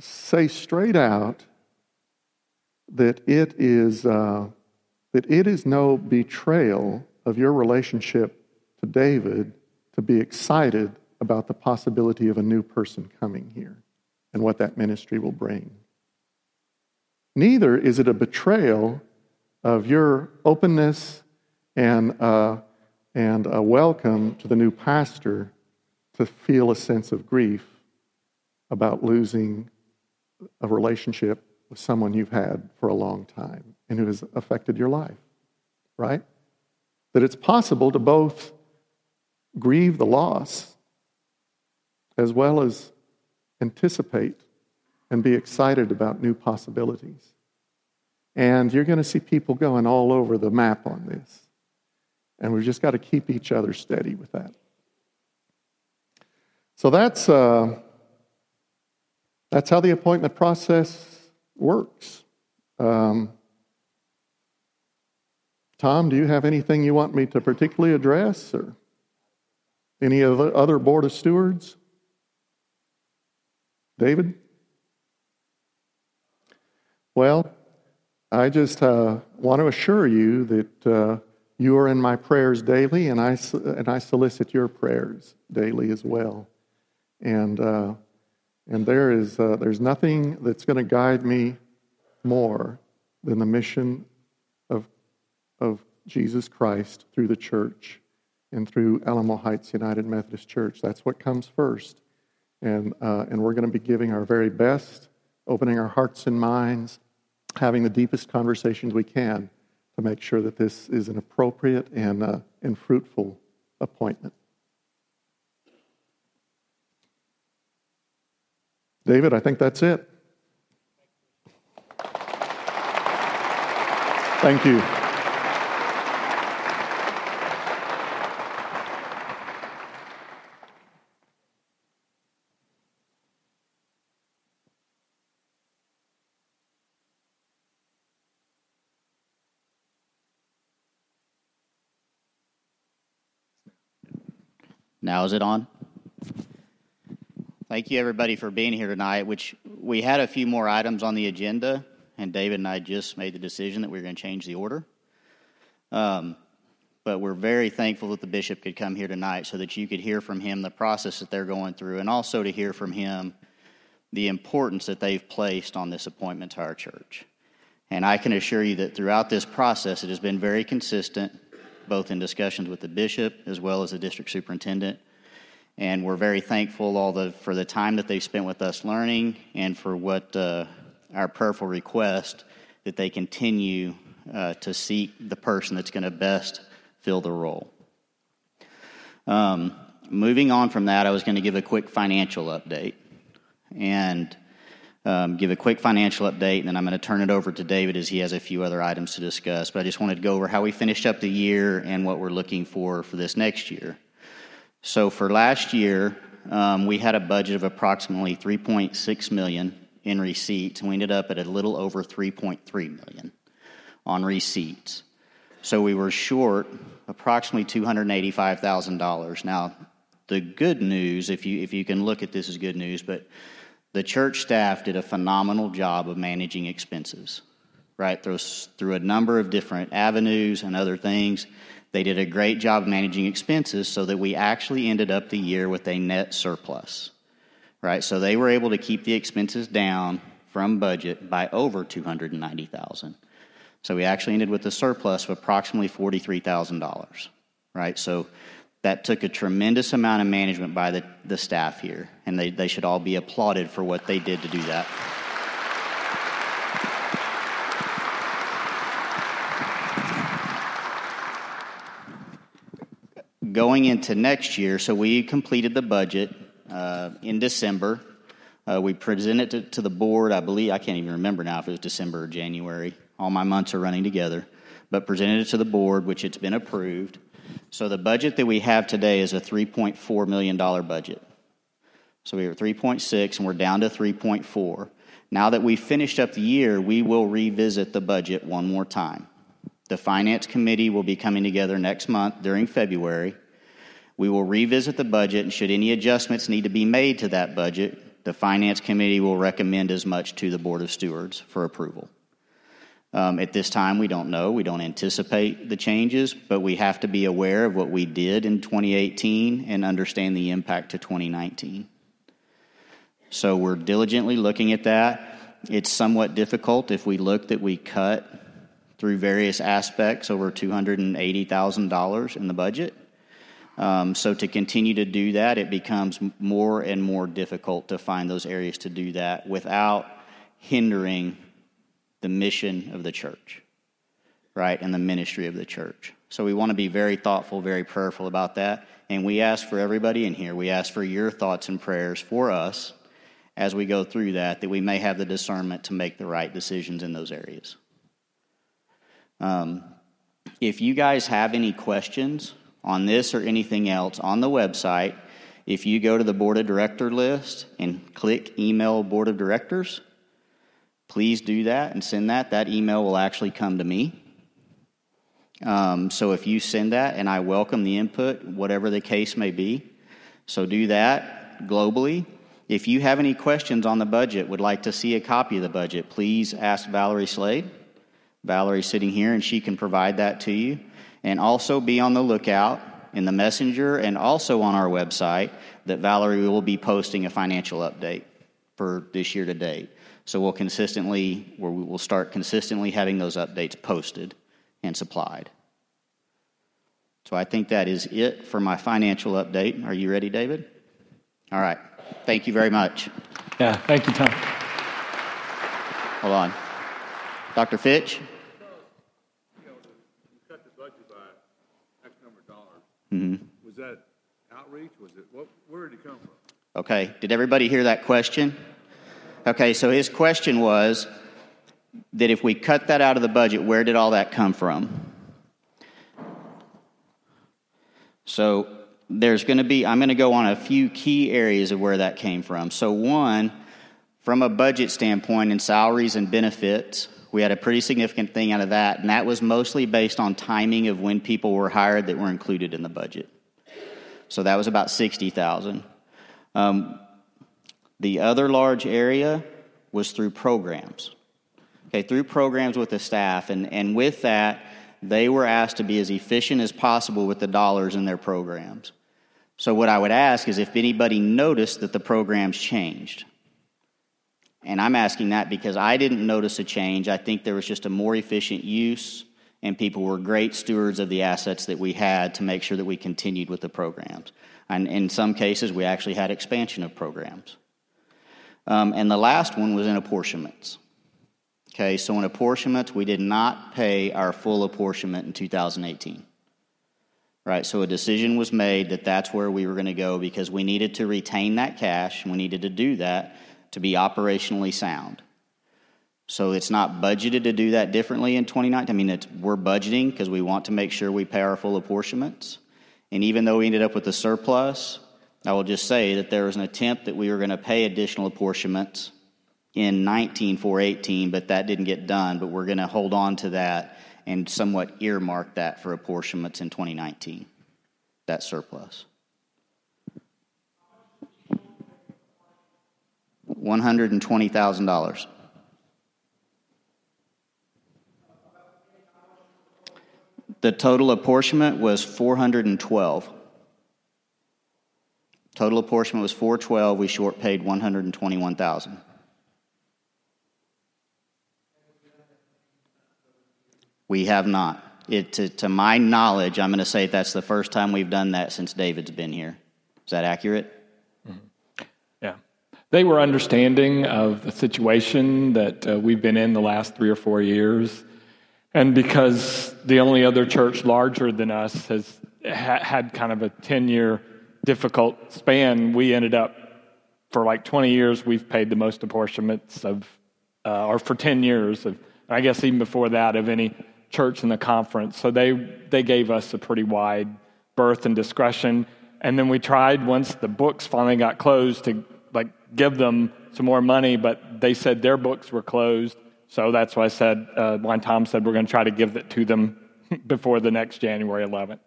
say straight out that it is, uh, that it is no betrayal of your relationship to David to be excited about the possibility of a new person coming here and what that ministry will bring. Neither is it a betrayal of your openness and, uh, and a welcome to the new pastor to feel a sense of grief about losing a relationship with someone you've had for a long time and who has affected your life, right? That it's possible to both grieve the loss as well as anticipate and be excited about new possibilities. And you're going to see people going all over the map on this. And we've just got to keep each other steady with that. So that's, uh, that's how the appointment process works. Um, Tom, do you have anything you want me to particularly address or any of the other board of stewards? David? Well, I just uh, want to assure you that uh, you are in my prayers daily, and I, and I solicit your prayers daily as well. And, uh, and there is, uh, there's nothing that's going to guide me more than the mission of, of Jesus Christ through the church and through Alamo Heights United Methodist Church. That's what comes first. And, uh, and we're going to be giving our very best, opening our hearts and minds, having the deepest conversations we can to make sure that this is an appropriate and, uh, and fruitful appointment. David, I think that's it. Thank you. Now is it on? Thank you, everybody, for being here tonight. Which we had a few more items on the agenda, and David and I just made the decision that we are going to change the order. Um, but we're very thankful that the bishop could come here tonight so that you could hear from him the process that they're going through and also to hear from him the importance that they've placed on this appointment to our church. And I can assure you that throughout this process, it has been very consistent, both in discussions with the bishop as well as the district superintendent. And we're very thankful all the, for the time that they've spent with us learning and for what uh, our prayerful request that they continue uh, to seek the person that's going to best fill the role. Um, moving on from that, I was going to give a quick financial update and um, give a quick financial update, and then I'm going to turn it over to David as he has a few other items to discuss. But I just wanted to go over how we finished up the year and what we're looking for for this next year. So for last year, um, we had a budget of approximately 3.6 million in receipts, and we ended up at a little over 3.3 million on receipts. So we were short approximately $285,000. Now, the good news, if you, if you can look at this as good news, but the church staff did a phenomenal job of managing expenses, right? Through, through a number of different avenues and other things. They did a great job managing expenses so that we actually ended up the year with a net surplus, right? So they were able to keep the expenses down from budget by over 290,000. So we actually ended with a surplus of approximately $43,000, right? So that took a tremendous amount of management by the, the staff here, and they, they should all be applauded for what they did to do that. Going into next year, so we completed the budget uh, in December. Uh, we presented it to, to the board, I believe, I can't even remember now if it was December or January. All my months are running together. But presented it to the board, which it's been approved. So the budget that we have today is a $3.4 million budget. So we were 3.6 and we're down to 3.4. Now that we've finished up the year, we will revisit the budget one more time. The finance committee will be coming together next month during February. We will revisit the budget, and should any adjustments need to be made to that budget, the finance committee will recommend as much to the board of stewards for approval. Um, at this time, we don't know. We don't anticipate the changes, but we have to be aware of what we did in 2018 and understand the impact to 2019. So we're diligently looking at that. It's somewhat difficult if we look that we cut through various aspects over $280,000 in the budget. Um, so to continue to do that, it becomes more and more difficult to find those areas to do that without hindering the mission of the church, right, and the ministry of the church. So we want to be very thoughtful, very prayerful about that. And we ask for everybody in here, we ask for your thoughts and prayers for us as we go through that, that we may have the discernment to make the right decisions in those areas. Um, if you guys have any questions on this or anything else on the website, if you go to the board of director list and click email board of directors, please do that and send that. That email will actually come to me. Um, so if you send that, and I welcome the input, whatever the case may be. So do that globally. If you have any questions on the budget, would like to see a copy of the budget, please ask Valerie Slade. Valerie's sitting here, and she can provide that to you. And also be on the lookout in the messenger and also on our website that Valerie will be posting a financial update for this year to date. So we'll consistently, we'll start consistently having those updates posted and supplied. So I think that is it for my financial update. Are you ready, David? All right. Thank you very much. Yeah, thank you, Tom. Hold on. Dr. Fitch? Mm-hmm. Was that outreach? Was it what? Where did it come from? Okay. Did everybody hear that question? Okay, so his question was that if we cut that out of the budget, where did all that come from? So there's going to be, I'm going to go on a few key areas of where that came from. So, one, from a budget standpoint in salaries and benefits, we had a pretty significant thing out of that, and that was mostly based on timing of when people were hired that were included in the budget. So that was about 60,000. Um, the other large area was through programs. Okay, through programs with the staff. And, and with that, they were asked to be as efficient as possible with the dollars in their programs. So, what I would ask is if anybody noticed that the programs changed. And I'm asking that because I didn't notice a change. I think there was just a more efficient use, and people were great stewards of the assets that we had to make sure that we continued with the programs. And in some cases, we actually had expansion of programs. Um, and the last one was in apportionments. Okay, so in apportionments, we did not pay our full apportionment in 2018. Right, so a decision was made that that's where we were going to go because we needed to retain that cash, and we needed to do that to be operationally sound. So it's not budgeted to do that differently in 2019. I mean, we're budgeting because we want to make sure we pay our full apportionments. And even though we ended up with a surplus, I will just say that there was an attempt that we were going to pay additional apportionments in 19 for 18, but that didn't get done. But we're going to hold on to that and somewhat earmark that for apportionments in 2019, that surplus. $120,000. The total apportionment was 412. Total apportionment was 412. We short paid 121,000. We have not. It, to, to my knowledge, I'm going to say that's the first time we've done that since David's been here. Is that accurate? Mm-hmm. Yeah. They were understanding of the situation that uh, we've been in the last three or four years. And because the only other church larger than us has ha- had kind of a 10 year difficult span, we ended up, for like 20 years, we've paid the most apportionments of, uh, or for 10 years, of, I guess even before that, of any church in the conference. So they, they gave us a pretty wide berth and discretion. And then we tried once the books finally got closed to like give them some more money, but they said their books were closed. So that's why I said, uh, Tom said we're going to try to give it to them before the next January 11th.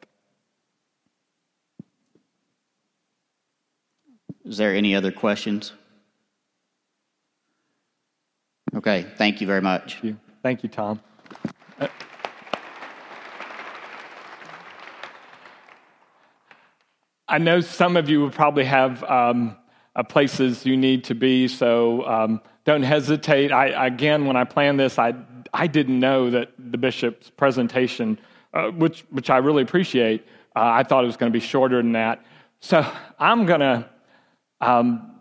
Is there any other questions? Okay, thank you very much. Thank you, thank you Tom. I know some of you will probably have um, uh, places you need to be, so um, don't hesitate. I, again, when I planned this, I, I didn't know that the bishop's presentation, uh, which, which I really appreciate, uh, I thought it was going to be shorter than that. So I'm going to um,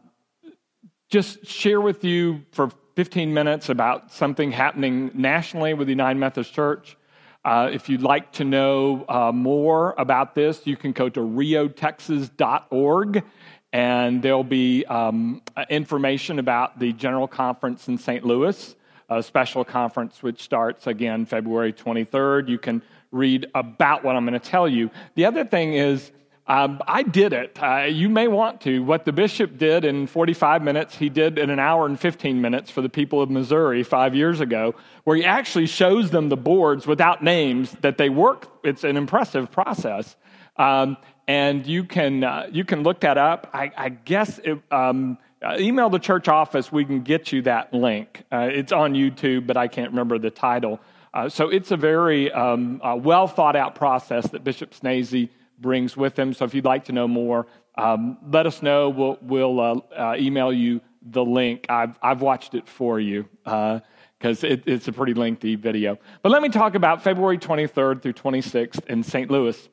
just share with you for 15 minutes about something happening nationally with the United Methodist Church. Uh, if you'd like to know uh, more about this, you can go to riotexas.org and there'll be um, information about the General Conference in St. Louis, a special conference which starts again February 23rd. You can read about what I'm going to tell you. The other thing is, um, I did it. Uh, you may want to. What the bishop did in 45 minutes, he did in an hour and 15 minutes for the people of Missouri five years ago, where he actually shows them the boards without names that they work. It's an impressive process. Um, and you can, uh, you can look that up. I, I guess it, um, uh, email the church office, we can get you that link. Uh, it's on YouTube, but I can't remember the title. Uh, so it's a very um, well thought out process that Bishop Schnase brings with him. So if you'd like to know more, um, let us know. We'll, we'll uh, uh, email you the link. I've, I've watched it for you because uh, it, it's a pretty lengthy video. But let me talk about February 23rd through 26th in St. Louis.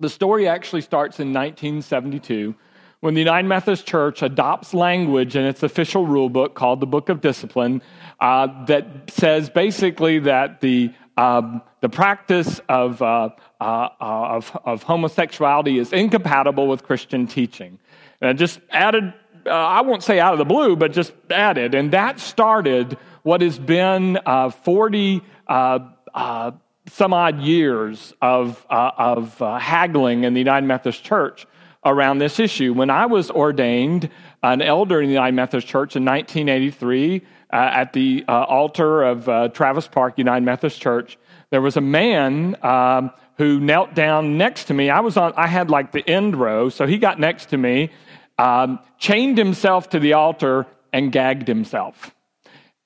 The story actually starts in 1972 when the United Methodist Church adopts language in its official rule book called the Book of Discipline uh, that says basically that the um, the practice of, uh, uh, of, of, homosexuality is incompatible with Christian teaching. And I just added, uh, I won't say out of the blue, but just added. And that started what has been uh, 40 uh, uh, some odd years of, of haggling in the United Methodist Church around this issue. When I was ordained an elder in the United Methodist Church in 1983, uh, at the uh, altar of uh, Travis Park United Methodist Church, there was a man um, who knelt down next to me. I was on, I had like the end row, so he got next to me, um, chained himself to the altar, and gagged himself.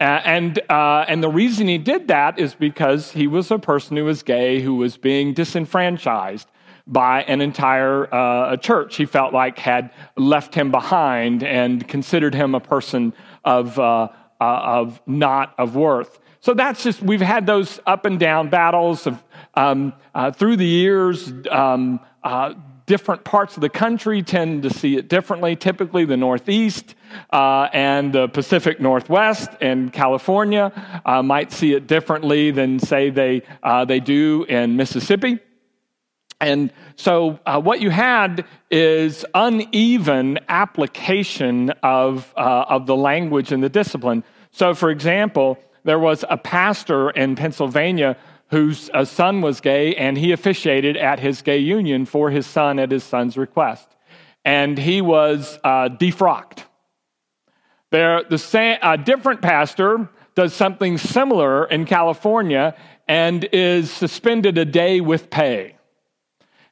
and, uh, and the reason he did that is because he was a person who was gay who was being disenfranchised by an entire uh, church he felt like had left him behind and considered him a person of, uh, uh, of not of worth. So that's just, we've had those up and down battles of, um, uh, through the years. Um, uh, different parts of the country tend to see it differently. Typically, the Northeast uh, and the Pacific Northwest and California uh, might see it differently than, say, they, uh, they do in Mississippi. And so, uh, what you had is uneven application of, uh, of the language and the discipline. So, for example, there was a pastor in Pennsylvania whose uh, son was gay, and he officiated at his gay union for his son at his son's request. And he was uh, defrocked. There, the same, a different pastor does something similar in California and is suspended a day with pay.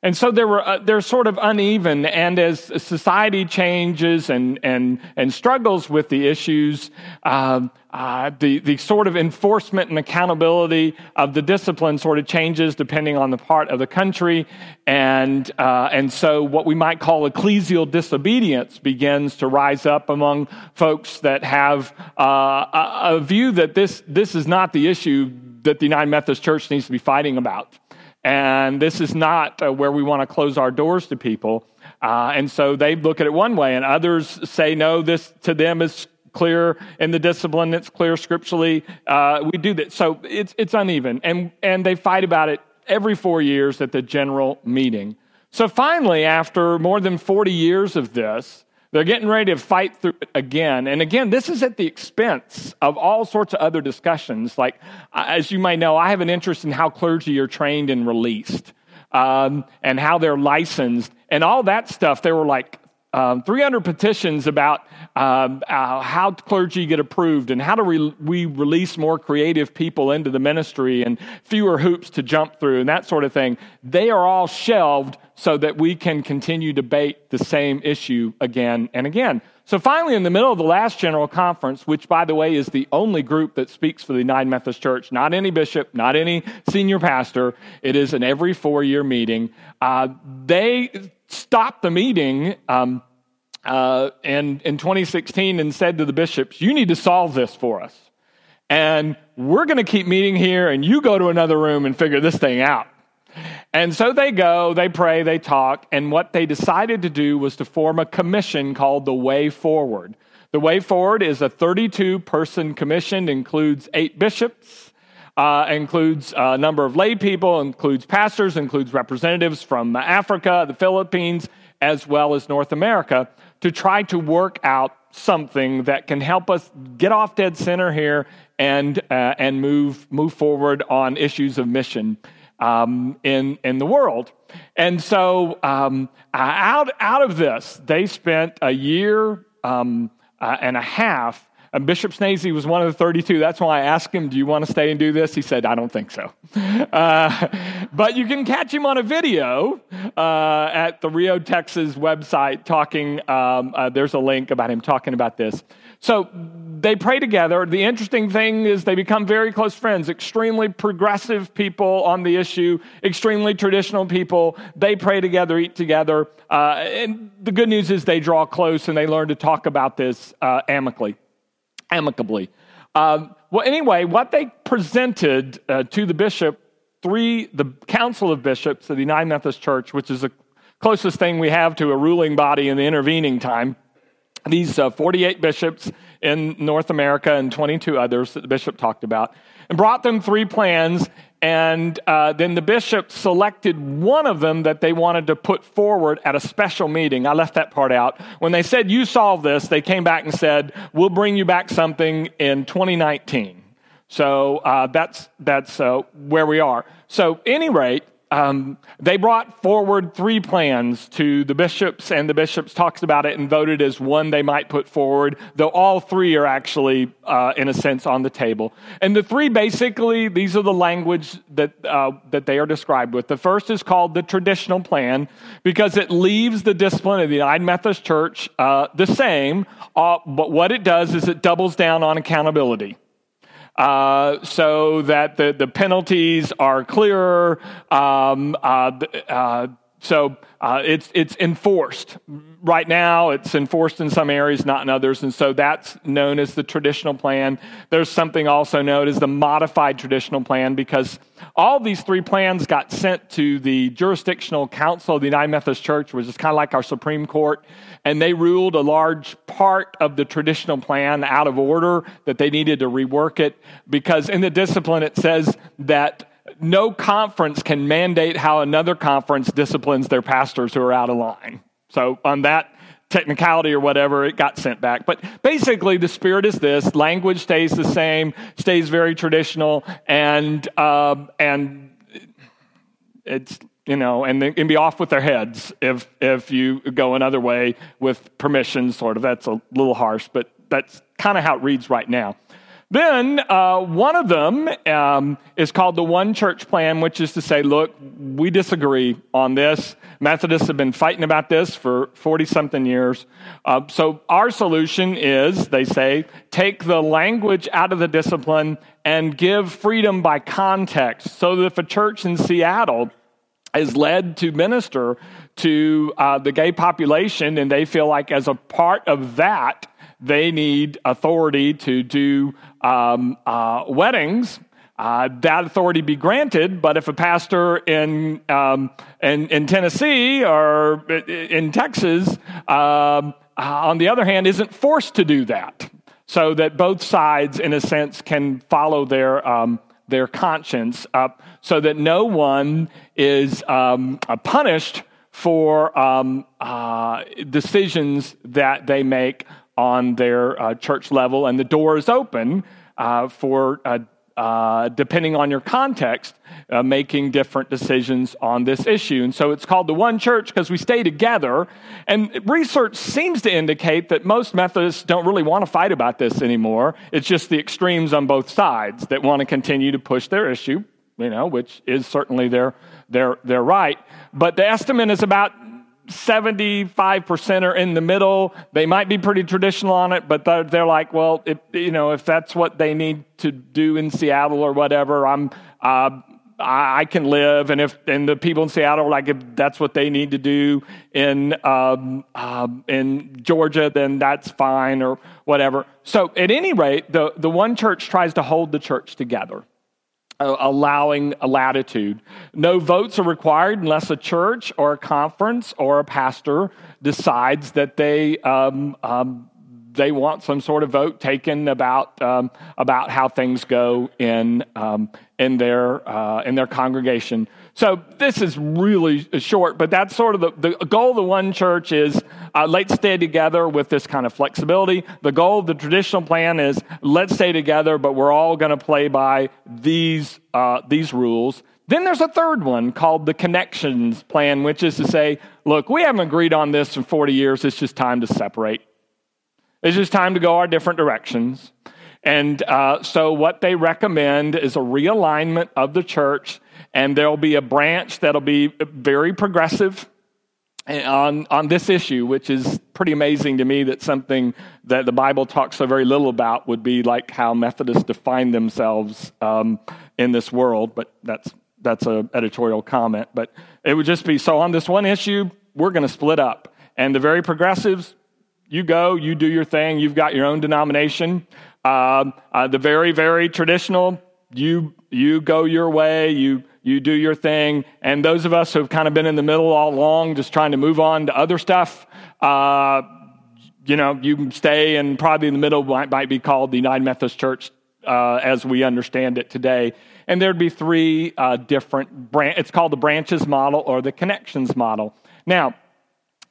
And so there were, uh, they're sort of uneven. And as society changes and, and, and struggles with the issues, uh, uh, the, the sort of enforcement and accountability of the discipline sort of changes depending on the part of the country. And, uh, and so what we might call ecclesial disobedience begins to rise up among folks that have uh, a, a view that this, this is not the issue that the United Methodist Church needs to be fighting about. And this is not uh, where we want to close our doors to people. Uh, and so they look at it one way, and others say, no, this to them is clear in the discipline, it's clear scripturally. Uh, we do that. So it's, it's uneven. And, and they fight about it every four years at the general meeting. So finally, after more than 40 years of this, they're getting ready to fight through it again. And again, this is at the expense of all sorts of other discussions. Like, as you may know, I have an interest in how clergy are trained and released um, and how they're licensed and all that stuff. They were like um, 300 petitions about um, uh, how clergy get approved and how do we, we release more creative people into the ministry and fewer hoops to jump through and that sort of thing. They are all shelved so that we can continue to debate the same issue again and again. So finally, in the middle of the last general conference, which by the way is the only group that speaks for the United Methodist Church, not any bishop, not any senior pastor, it is an every four year meeting. Uh, they stopped the meeting um, uh, in, in 2016 and said to the bishops, You need to solve this for us. And we're going to keep meeting here, and you go to another room and figure this thing out. And so they go, they pray, they talk, and what they decided to do was to form a commission called the Way Forward. The Way Forward is a 32 person commission, includes eight bishops, uh, includes a number of lay people, includes pastors, includes representatives from Africa, the Philippines, as well as North America to try to work out something that can help us get off dead center here and, uh, and move, move forward on issues of mission um, in, in the world. And so, um, out, out of this, they spent a year um, uh, and a half and Bishop Schnase was one of the 32. That's why I asked him, Do you want to stay and do this? He said, I don't think so. Uh, but you can catch him on a video uh, at the Rio, Texas website talking. Um, uh, there's a link about him talking about this. So they pray together. The interesting thing is they become very close friends, extremely progressive people on the issue, extremely traditional people. They pray together, eat together. Uh, and the good news is they draw close and they learn to talk about this uh, amicably amicably. Um, well, anyway, what they presented uh, to the bishop, three, the Council of Bishops of the United Methodist Church, which is the closest thing we have to a ruling body in the intervening time, these uh, 48 bishops in North America and 22 others that the bishop talked about, and brought them three plans and uh, then the bishop selected one of them that they wanted to put forward at a special meeting. I left that part out. When they said, You solve this, they came back and said, We'll bring you back something in 2019. So uh, that's, that's uh, where we are. So, any rate, um, they brought forward three plans to the bishops, and the bishops talked about it and voted as one they might put forward, though all three are actually, uh, in a sense, on the table. And the three basically, these are the language that, uh, that they are described with. The first is called the traditional plan because it leaves the discipline of the United Methodist Church uh, the same, uh, but what it does is it doubles down on accountability. Uh, so that the, the penalties are clearer. Um, uh, uh, so uh, it's, it's enforced. Right now, it's enforced in some areas, not in others. And so that's known as the traditional plan. There's something also known as the modified traditional plan because all these three plans got sent to the jurisdictional council of the United Methodist Church, which is kind of like our Supreme Court. And they ruled a large part of the traditional plan out of order, that they needed to rework it because in the discipline it says that no conference can mandate how another conference disciplines their pastors who are out of line. So, on that technicality or whatever, it got sent back. But basically, the spirit is this language stays the same, stays very traditional, and, uh, and it's you know, and they can be off with their heads if if you go another way with permission. Sort of that's a little harsh, but that's kind of how it reads right now. Then uh, one of them um, is called the One Church Plan, which is to say, look, we disagree on this. Methodists have been fighting about this for 40 something years. Uh, so our solution is, they say, take the language out of the discipline and give freedom by context. So that if a church in Seattle is led to minister to uh, the gay population and they feel like as a part of that, they need authority to do um, uh, weddings, uh, that authority be granted. But if a pastor in, um, in, in, Tennessee or in Texas, um, uh, on the other hand, isn't forced to do that, so that both sides, in a sense, can follow their um, their conscience up, so that no one is um, punished for um, uh, decisions that they make on their uh, church level, and the door is open uh, for, uh, uh depending on your context, uh, making different decisions on this issue. And so it's called the One Church because we stay together. And research seems to indicate that most Methodists don't really want to fight about this anymore. It's just the extremes on both sides that want to continue to push their issue, you know, which is certainly their, their, their right. But the estimate is about 75% are in the middle. They might be pretty traditional on it, but they're, they're like, well, if, you know, if that's what they need to do in Seattle or whatever, I'm, uh, I, I can live. And if, and the people in Seattle, like, if that's what they need to do in, um, um, in Georgia, then that's fine or whatever. So at any rate, the, the one church tries to hold the church together. Uh, allowing a latitude. No votes are required unless a church or a conference or a pastor decides that they um, um, they want some sort of vote taken about um, about how things go in um, in their uh, in their congregation. So this is really short, but that's sort of the, the goal of the one church is uh, let's stay together with this kind of flexibility. The goal of the traditional plan is let's stay together, but we're all going to play by these uh, these rules. Then there's a third one called the connections plan, which is to say, look, we haven't agreed on this for 40 years. It's just time to separate. It's just time to go our different directions. And uh, so, what they recommend is a realignment of the church, and there'll be a branch that'll be very progressive on, on this issue, which is pretty amazing to me that something that the Bible talks so very little about would be like how Methodists define themselves um, in this world. But that's, that's an editorial comment. But it would just be so on this one issue, we're going to split up. And the very progressives, you go, you do your thing, you've got your own denomination. Uh, uh, the very, very traditional, you, you go your way, you, you do your thing. And those of us who have kind of been in the middle all along, just trying to move on to other stuff, uh, you know, you stay and probably in the middle might, might be called the United Methodist Church uh, as we understand it today. And there'd be three uh, different, branch. it's called the branches model or the connections model. Now,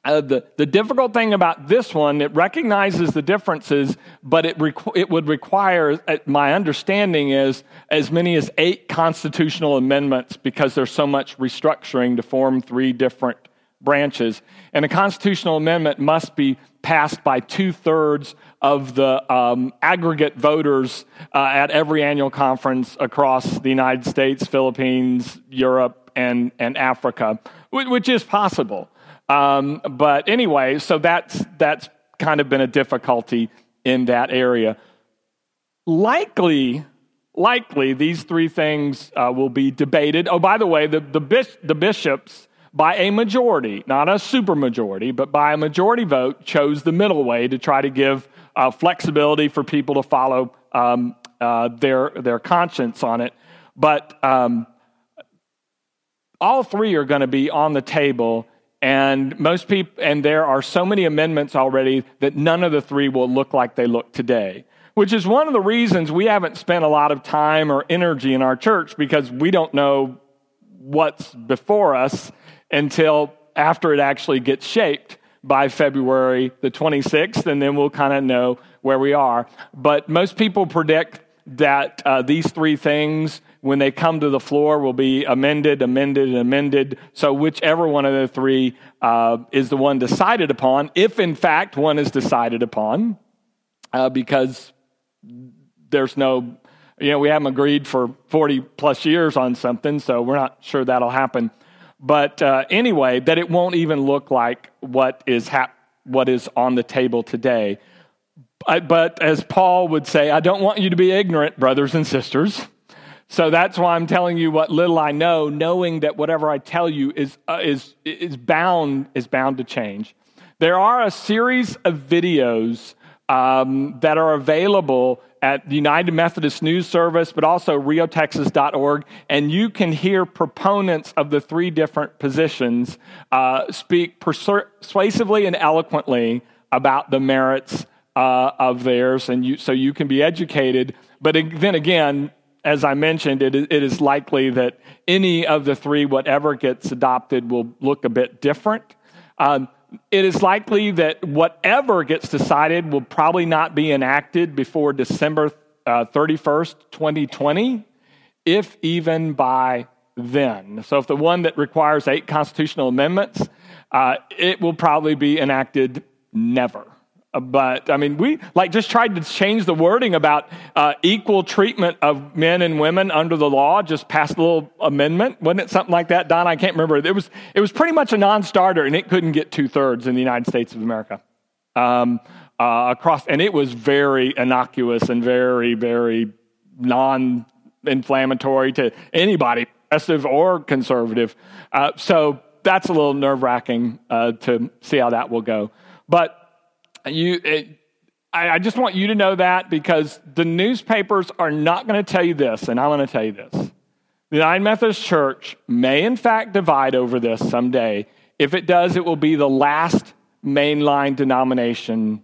uh, the, the difficult thing about this one, it recognizes the differences, but it, requ- it would require, uh, my understanding is, as many as eight constitutional amendments because there's so much restructuring to form three different branches. And a constitutional amendment must be passed by two thirds of the um, aggregate voters uh, at every annual conference across the United States, Philippines, Europe, and, and Africa, which is possible. Um, but anyway, so that's, that's kind of been a difficulty in that area. Likely, likely these three things uh, will be debated. Oh, by the way, the, the, bis- the bishops, by a majority, not a supermajority, but by a majority vote, chose the middle way to try to give uh, flexibility for people to follow um, uh, their, their conscience on it. But um, all three are going to be on the table and most people and there are so many amendments already that none of the three will look like they look today which is one of the reasons we haven't spent a lot of time or energy in our church because we don't know what's before us until after it actually gets shaped by February the 26th, and then we'll kind of know where we are. But most people predict that uh, these three things, when they come to the floor, will be amended, amended, and amended. So, whichever one of the three uh, is the one decided upon, if in fact one is decided upon, uh, because there's no, you know, we haven't agreed for 40 plus years on something, so we're not sure that'll happen. But uh, anyway, that it won't even look like what is, hap- what is on the table today. But, but as Paul would say, I don't want you to be ignorant, brothers and sisters. So that's why I'm telling you what little I know, knowing that whatever I tell you is, uh, is, is, bound, is bound to change. There are a series of videos um, that are available at the United Methodist News Service, but also riotexas.org. And you can hear proponents of the three different positions uh, speak persuasively and eloquently about the merits uh, of theirs. And you, so you can be educated. But then again, as I mentioned, it, is likely that any of the three, whatever gets adopted, will look a bit different. Um, it is likely that whatever gets decided will probably not be enacted before December uh, 31st, 2020, if even by then. So, if the one that requires eight constitutional amendments, uh, it will probably be enacted never. But I mean, we like just tried to change the wording about uh, equal treatment of men and women under the law. Just passed a little amendment, wasn't it? Something like that, Don. I can't remember. It was it was pretty much a non-starter, and it couldn't get two thirds in the United States of America. Um, uh, across, and it was very innocuous and very very non-inflammatory to anybody, progressive or conservative. Uh, so that's a little nerve-wracking uh, to see how that will go, but you, it, I, I just want you to know that because the newspapers are not going to tell you this, and I'm going to tell you this. The United Methodist Church may, in fact, divide over this someday. If it does, it will be the last mainline denomination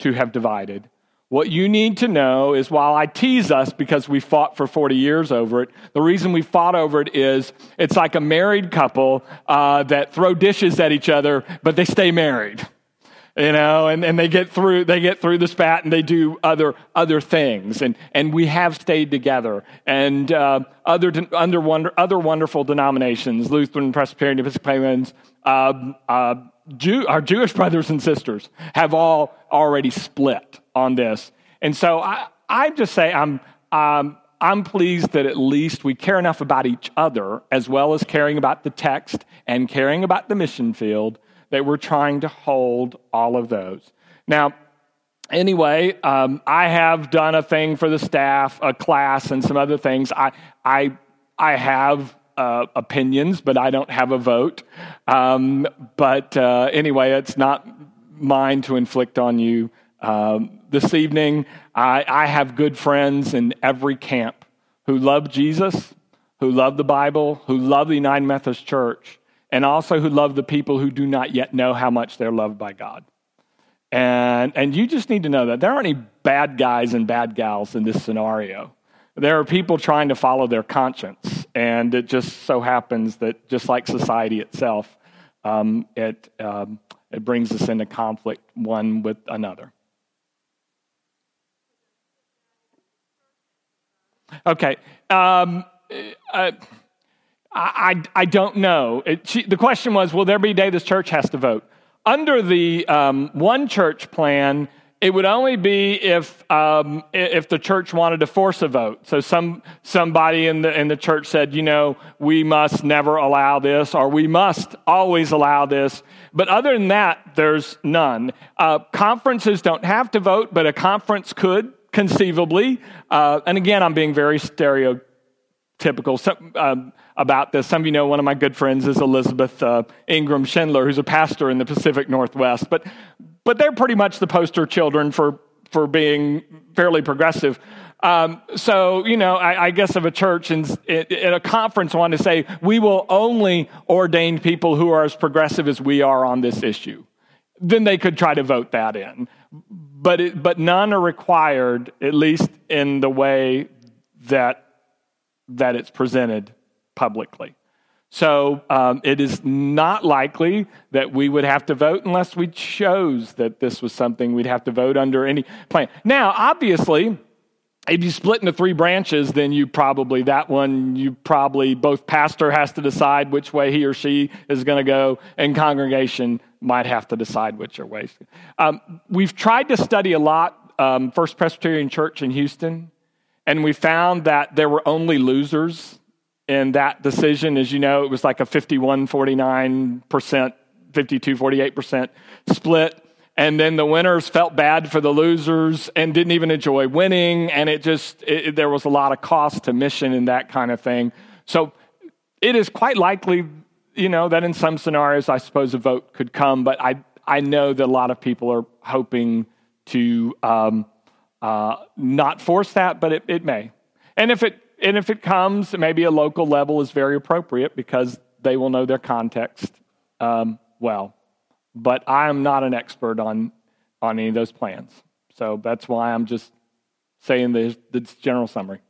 to have divided. What you need to know is while I tease us because we fought for 40 years over it, the reason we fought over it is it's like a married couple uh, that throw dishes at each other, but they stay married you know, and, and they get through they get through the spat and they do other other things, and and we have stayed together, and uh, other under wonder, other wonderful denominations, Lutheran, Presbyterian, Episcopalians, uh, uh, Jew, our Jewish brothers and sisters have all already split on this, and so I I just say I'm. Um, I'm pleased that at least we care enough about each other as well as caring about the text and caring about the mission field that we're trying to hold all of those. Now, anyway, um, I have done a thing for the staff, a class, and some other things. I, I, I have uh, opinions, but I don't have a vote. Um, but uh, anyway, it's not mine to inflict on you. Um, this evening, I, I have good friends in every camp who love Jesus, who love the Bible, who love the United Methodist Church, and also who love the people who do not yet know how much they're loved by God. And, and you just need to know that there aren't any bad guys and bad gals in this scenario. There are people trying to follow their conscience. And it just so happens that, just like society itself, um, it, um, it brings us into conflict one with another. Okay. Um, uh, I, I don't know. It, she, the question was Will there be a day this church has to vote? Under the um, one church plan, it would only be if, um, if the church wanted to force a vote. So some, somebody in the, in the church said, you know, we must never allow this, or we must always allow this. But other than that, there's none. Uh, conferences don't have to vote, but a conference could conceivably, uh, and again, I'm being very stereotypical some, um, about this. Some of you know one of my good friends is Elizabeth uh, Ingram Schindler, who's a pastor in the Pacific Northwest. But, but they're pretty much the poster children for, for being fairly progressive. Um, so, you know, I, I, guess if a church and in, a conference wanted to say, we will only ordain people who are as progressive as we are on this issue, then they could try to vote that in. But, it, but none are required, at least in the way that, that it's presented publicly. So um, it is not likely that we would have to vote unless we chose that this was something we'd have to vote under any plan. Now, obviously, if you split into three branches, then you probably, that one, you probably, both pastor has to decide which way he or she is going to go, and congregation might have to decide which way. Um, we've tried to study a lot um, First Presbyterian Church in Houston, and we found that there were only losers in that decision. As you know, it was like a 51 49%, 52 48% split. And then the winners felt bad for the losers and didn't even enjoy winning. And it just it, there was a lot of cost to mission and that kind of thing. So it is quite likely you know that in some scenarios i suppose a vote could come. But i i know that a lot of people are hoping to um, uh, not force that but it, it may and if it and if it comes maybe a local level is very appropriate because they will know their context um, well but I am not an expert on, on any of those plans. So that's why I'm just saying the, the general summary.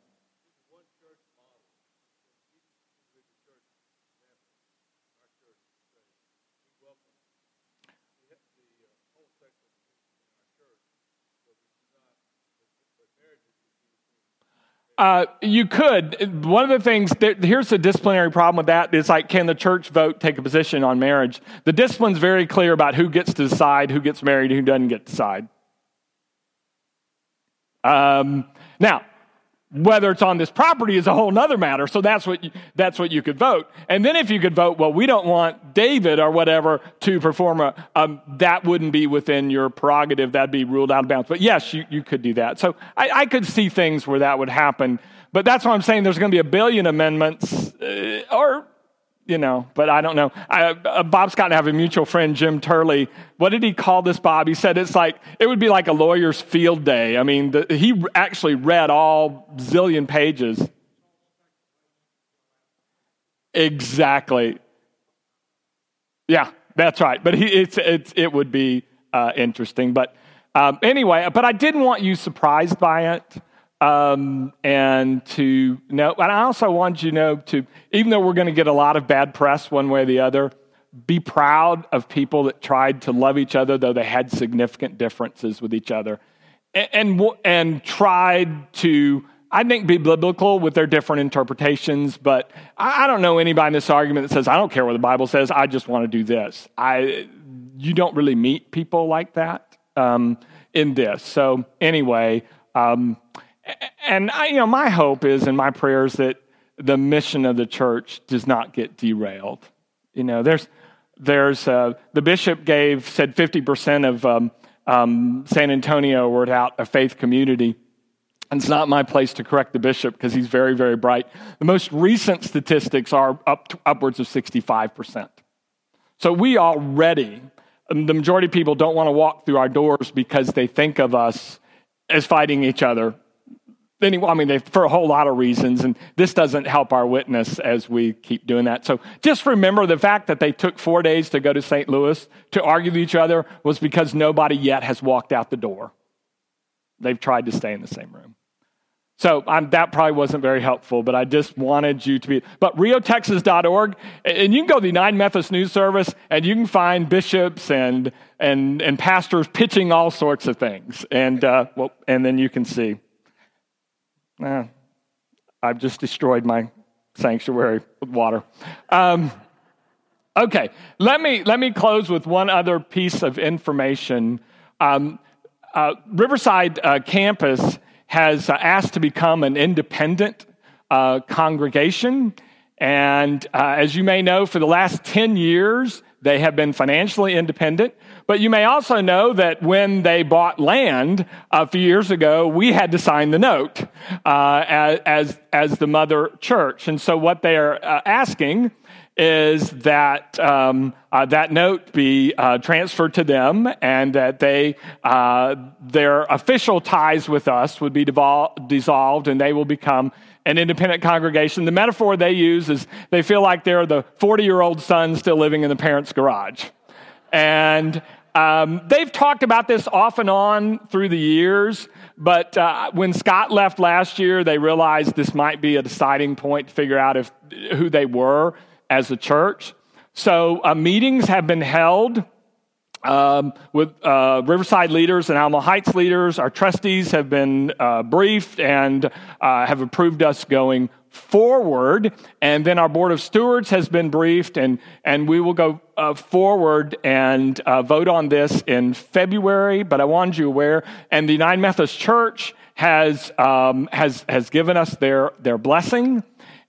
Uh, you could. One of the things, here's the disciplinary problem with that. It's like, can the church vote, take a position on marriage? The discipline's very clear about who gets to decide, who gets married, who doesn't get to decide. Um, now, whether it's on this property is a whole other matter. So that's what you, that's what you could vote. And then if you could vote, well, we don't want David or whatever to perform a, um, that wouldn't be within your prerogative. That'd be ruled out of bounds. But yes, you, you could do that. So I, I could see things where that would happen. But that's why I'm saying there's going to be a billion amendments, uh, or you know, but I don't know. I, uh, Bob Scott and I have a mutual friend, Jim Turley. What did he call this, Bob? He said it's like, it would be like a lawyer's field day. I mean, the, he actually read all zillion pages. Exactly. Yeah, that's right. But he, it's, it's, it would be uh, interesting. But um, anyway, but I didn't want you surprised by it um, and to know, and I also want you to know to, even though we're going to get a lot of bad press one way or the other, be proud of people that tried to love each other, though they had significant differences with each other, and, and, and tried to, I think, be biblical with their different interpretations. But I, I don't know anybody in this argument that says, I don't care what the Bible says, I just want to do this. I, you don't really meet people like that um, in this. So, anyway, um, and I, you know, my hope is and my prayers that the mission of the church does not get derailed. You know, there's, there's uh, the bishop gave said 50% of um, um, San Antonio were without a faith community. And it's not my place to correct the bishop because he's very, very bright. The most recent statistics are up to, upwards of 65%. So we already, the majority of people don't want to walk through our doors because they think of us as fighting each other anyway, I mean, they, for a whole lot of reasons, and this doesn't help our witness as we keep doing that. So just remember the fact that they took four days to go to St. Louis to argue with each other was because nobody yet has walked out the door. They've tried to stay in the same room. So I'm, that probably wasn't very helpful, but I just wanted you to be. But riotexas.org, and you can go to the United Methodist News Service, and you can find bishops and and and pastors pitching all sorts of things, and uh, well, and then you can see. Eh, I've just destroyed my sanctuary with water. Um, okay, let me, let me close with one other piece of information. Um, uh, Riverside uh, campus has uh, asked to become an independent uh, congregation. And uh, as you may know, for the last 10 years, They have been financially independent. But you may also know that when they bought land a few years ago, we had to sign the note uh, as, as the mother church. And so what they are uh, asking is that um, uh, that note be uh, transferred to them and that they uh, their official ties with us would be devol- dissolved and they will become an independent congregation. The metaphor they use is they feel like they're the 40 year old son still living in the parents' garage. And um, they've talked about this off and on through the years, but uh, when Scott left last year, they realized this might be a deciding point to figure out if who they were as a church. So uh, meetings have been held um, with uh, Riverside leaders and Alamo Heights leaders. Our trustees have been uh, briefed and uh, have approved us going forward. And then our board of stewards has been briefed, and, and we will go uh, forward and uh, vote on this in February. But I wanted you aware, and the United Methodist Church has, um, has, has given us their, their blessing.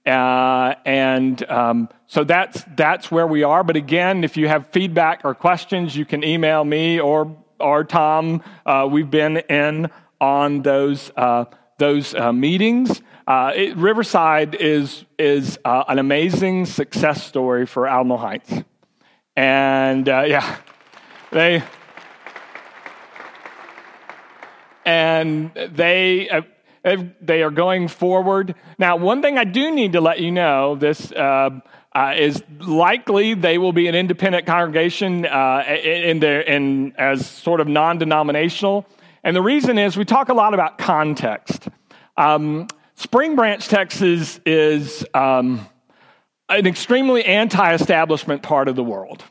Uh, and um, so that's that's where we are. But again, if you have feedback or questions, you can email me or or Tom. Uh, we've been in on those uh, those uh, meetings. Uh, it, Riverside is is uh, an amazing success story for Alamo Heights, and yeah, they and they they are going forward. Now, one thing I do need to let you know this uh, uh, is likely they will be an independent congregation uh, in their, in, as sort of non denominational. And the reason is we talk a lot about context. Um, Spring Branch, Texas is um, an extremely anti establishment part of the world.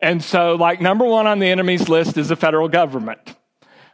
And so, like, number one on the enemy's list is the federal government.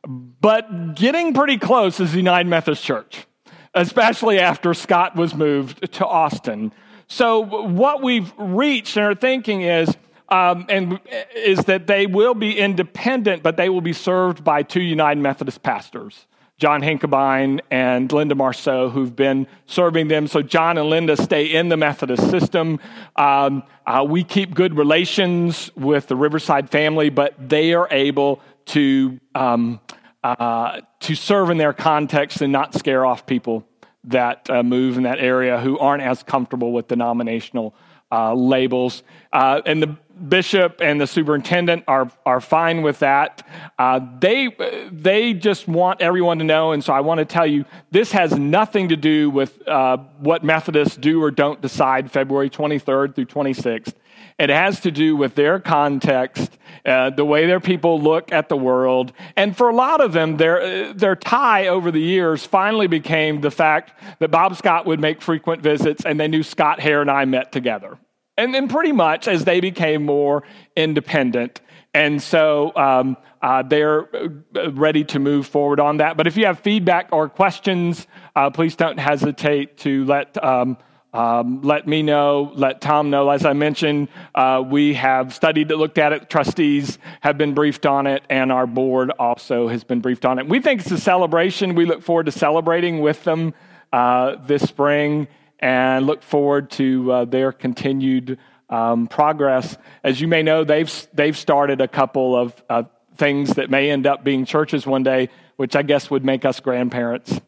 But getting pretty close is the United Methodist Church, especially after Scott was moved to Austin. So what we've reached and are thinking is, um, and is that they will be independent, but they will be served by two United Methodist pastors. John Hinkebine and Linda Marceau, who've been serving them. So John and Linda stay in the Methodist system. Um, uh, we keep good relations with the Riverside family, but they are able to um, uh, to serve in their context and not scare off people that uh, move in that area who aren't as comfortable with denominational uh, labels. Uh, and the bishop and the superintendent are, are fine with that. Uh, they, they just want everyone to know. And so I want to tell you this has nothing to do with uh, what Methodists do or don't decide February 23rd through 26th. It has to do with their context, uh, the way their people look at the world. And for a lot of them, their, their tie over the years finally became the fact that Bob Scott would make frequent visits and they knew Scott Hare and I met together. And then pretty much as they became more independent. And so um, uh, they're uh, ready to move forward on that. But if you have feedback or questions, uh, please don't hesitate to let um, um, let me know, let Tom know. As I mentioned, uh, we have studied it, looked at it. Trustees have been briefed on it, and our board also has been briefed on it. We think it's a celebration. We look forward to celebrating with them uh, this spring and look forward to uh, their continued um, progress. As you may know, they've, they've started a couple of things that may end up being churches one day, which I guess would make us grandparents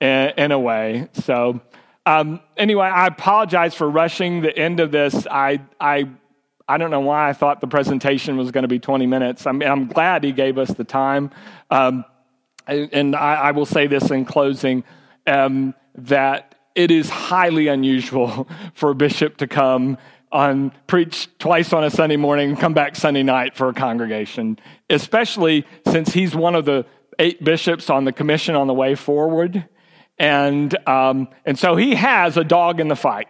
in, in a way. So, um, anyway, I apologize for rushing the end of this. I, I, I don't know why I thought the presentation was going to be 20 minutes. I mean, I'm glad he gave us the time. Um, and I, I, will say this in closing um, that it is highly unusual for a bishop to come on preach twice on a Sunday morning come back Sunday night for a congregation, especially since he's one of the eight bishops on the commission on the way forward. And, um, and so he has a dog in the fight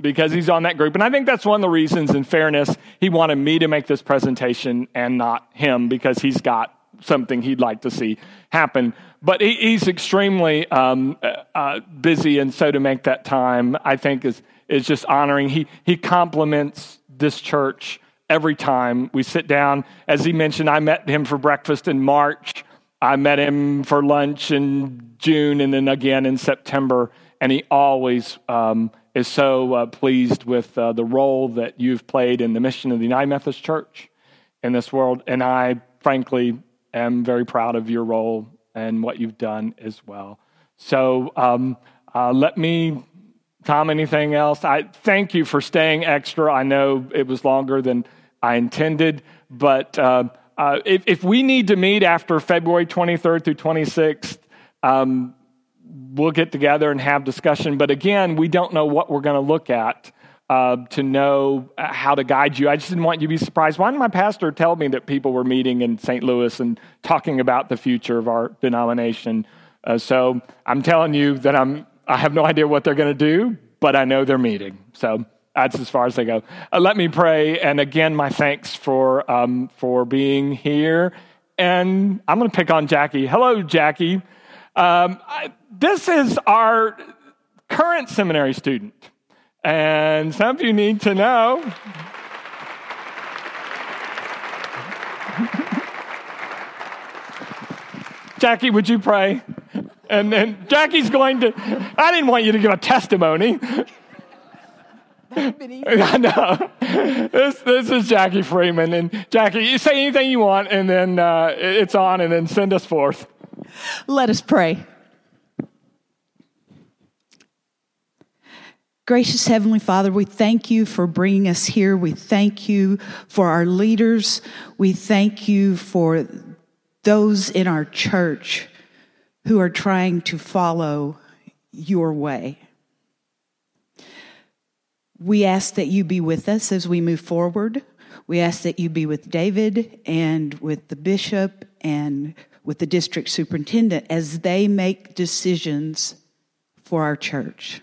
because he's on that group. And I think that's one of the reasons, in fairness, he wanted me to make this presentation and not him because he's got something he'd like to see happen. But he, he's extremely um, uh, uh busy, and so to make that time, I think, is, is just honoring. He, he compliments this church every time we sit down. As he mentioned, I met him for breakfast in March. I met him for lunch in June and then again in September, and he always um, is so uh, pleased with uh, the role that you've played in the mission of the United Methodist Church in this world. And I, frankly, am very proud of your role and what you've done as well. So um, uh, let me, Tom, anything else? I thank you for staying extra. I know it was longer than I intended, but uh, uh, if, if, we need to meet after February 23rd through 26th, um, we'll get together and have discussion. But again, we don't know what we're going to look at. Uh, to know how to guide you. I just didn't want you to be surprised. Why didn't my pastor tell me that people were meeting in St. Louis and talking about the future of our denomination? Uh, so I'm telling you that I'm, I have no idea what they're going to do, but I know they're meeting. So that's as far as they go. Uh, let me pray. And again, my thanks for, um, for being here. And I'm going to pick on Jackie. Hello, Jackie. Um, I, this is our current seminary student. And some of you need to know. Jackie, would you pray? And then Jackie's going to, I didn't want you to give a testimony. I know. This, this is Jackie Freeman. And Jackie, you say anything you want, and then uh, it's on, and then send us forth. Let us pray. Gracious Heavenly Father, we thank you for bringing us here. We thank you for our leaders. We thank you for those in our church who are trying to follow your way. We ask that you be with us as we move forward. We ask that you be with David and with the bishop and with the district superintendent as they make decisions for our church.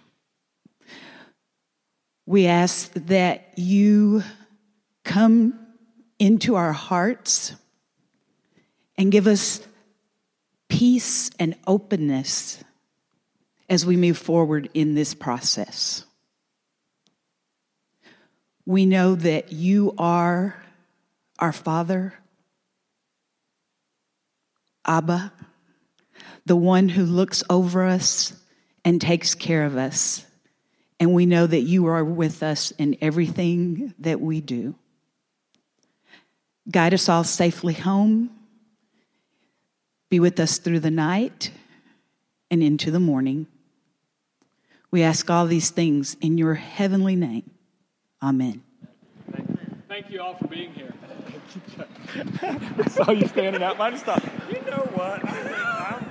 We ask that you come into our hearts and give us peace and openness as we move forward in this process. We know that you are our Father, Abba, the one who looks over us and takes care of us. And we know that you are with us in everything that we do. Guide us all safely home be with us through the night and into the morning. We ask all these things in your heavenly name. Amen. Thank you all for being here. I saw you standing out. I just thought, you know what?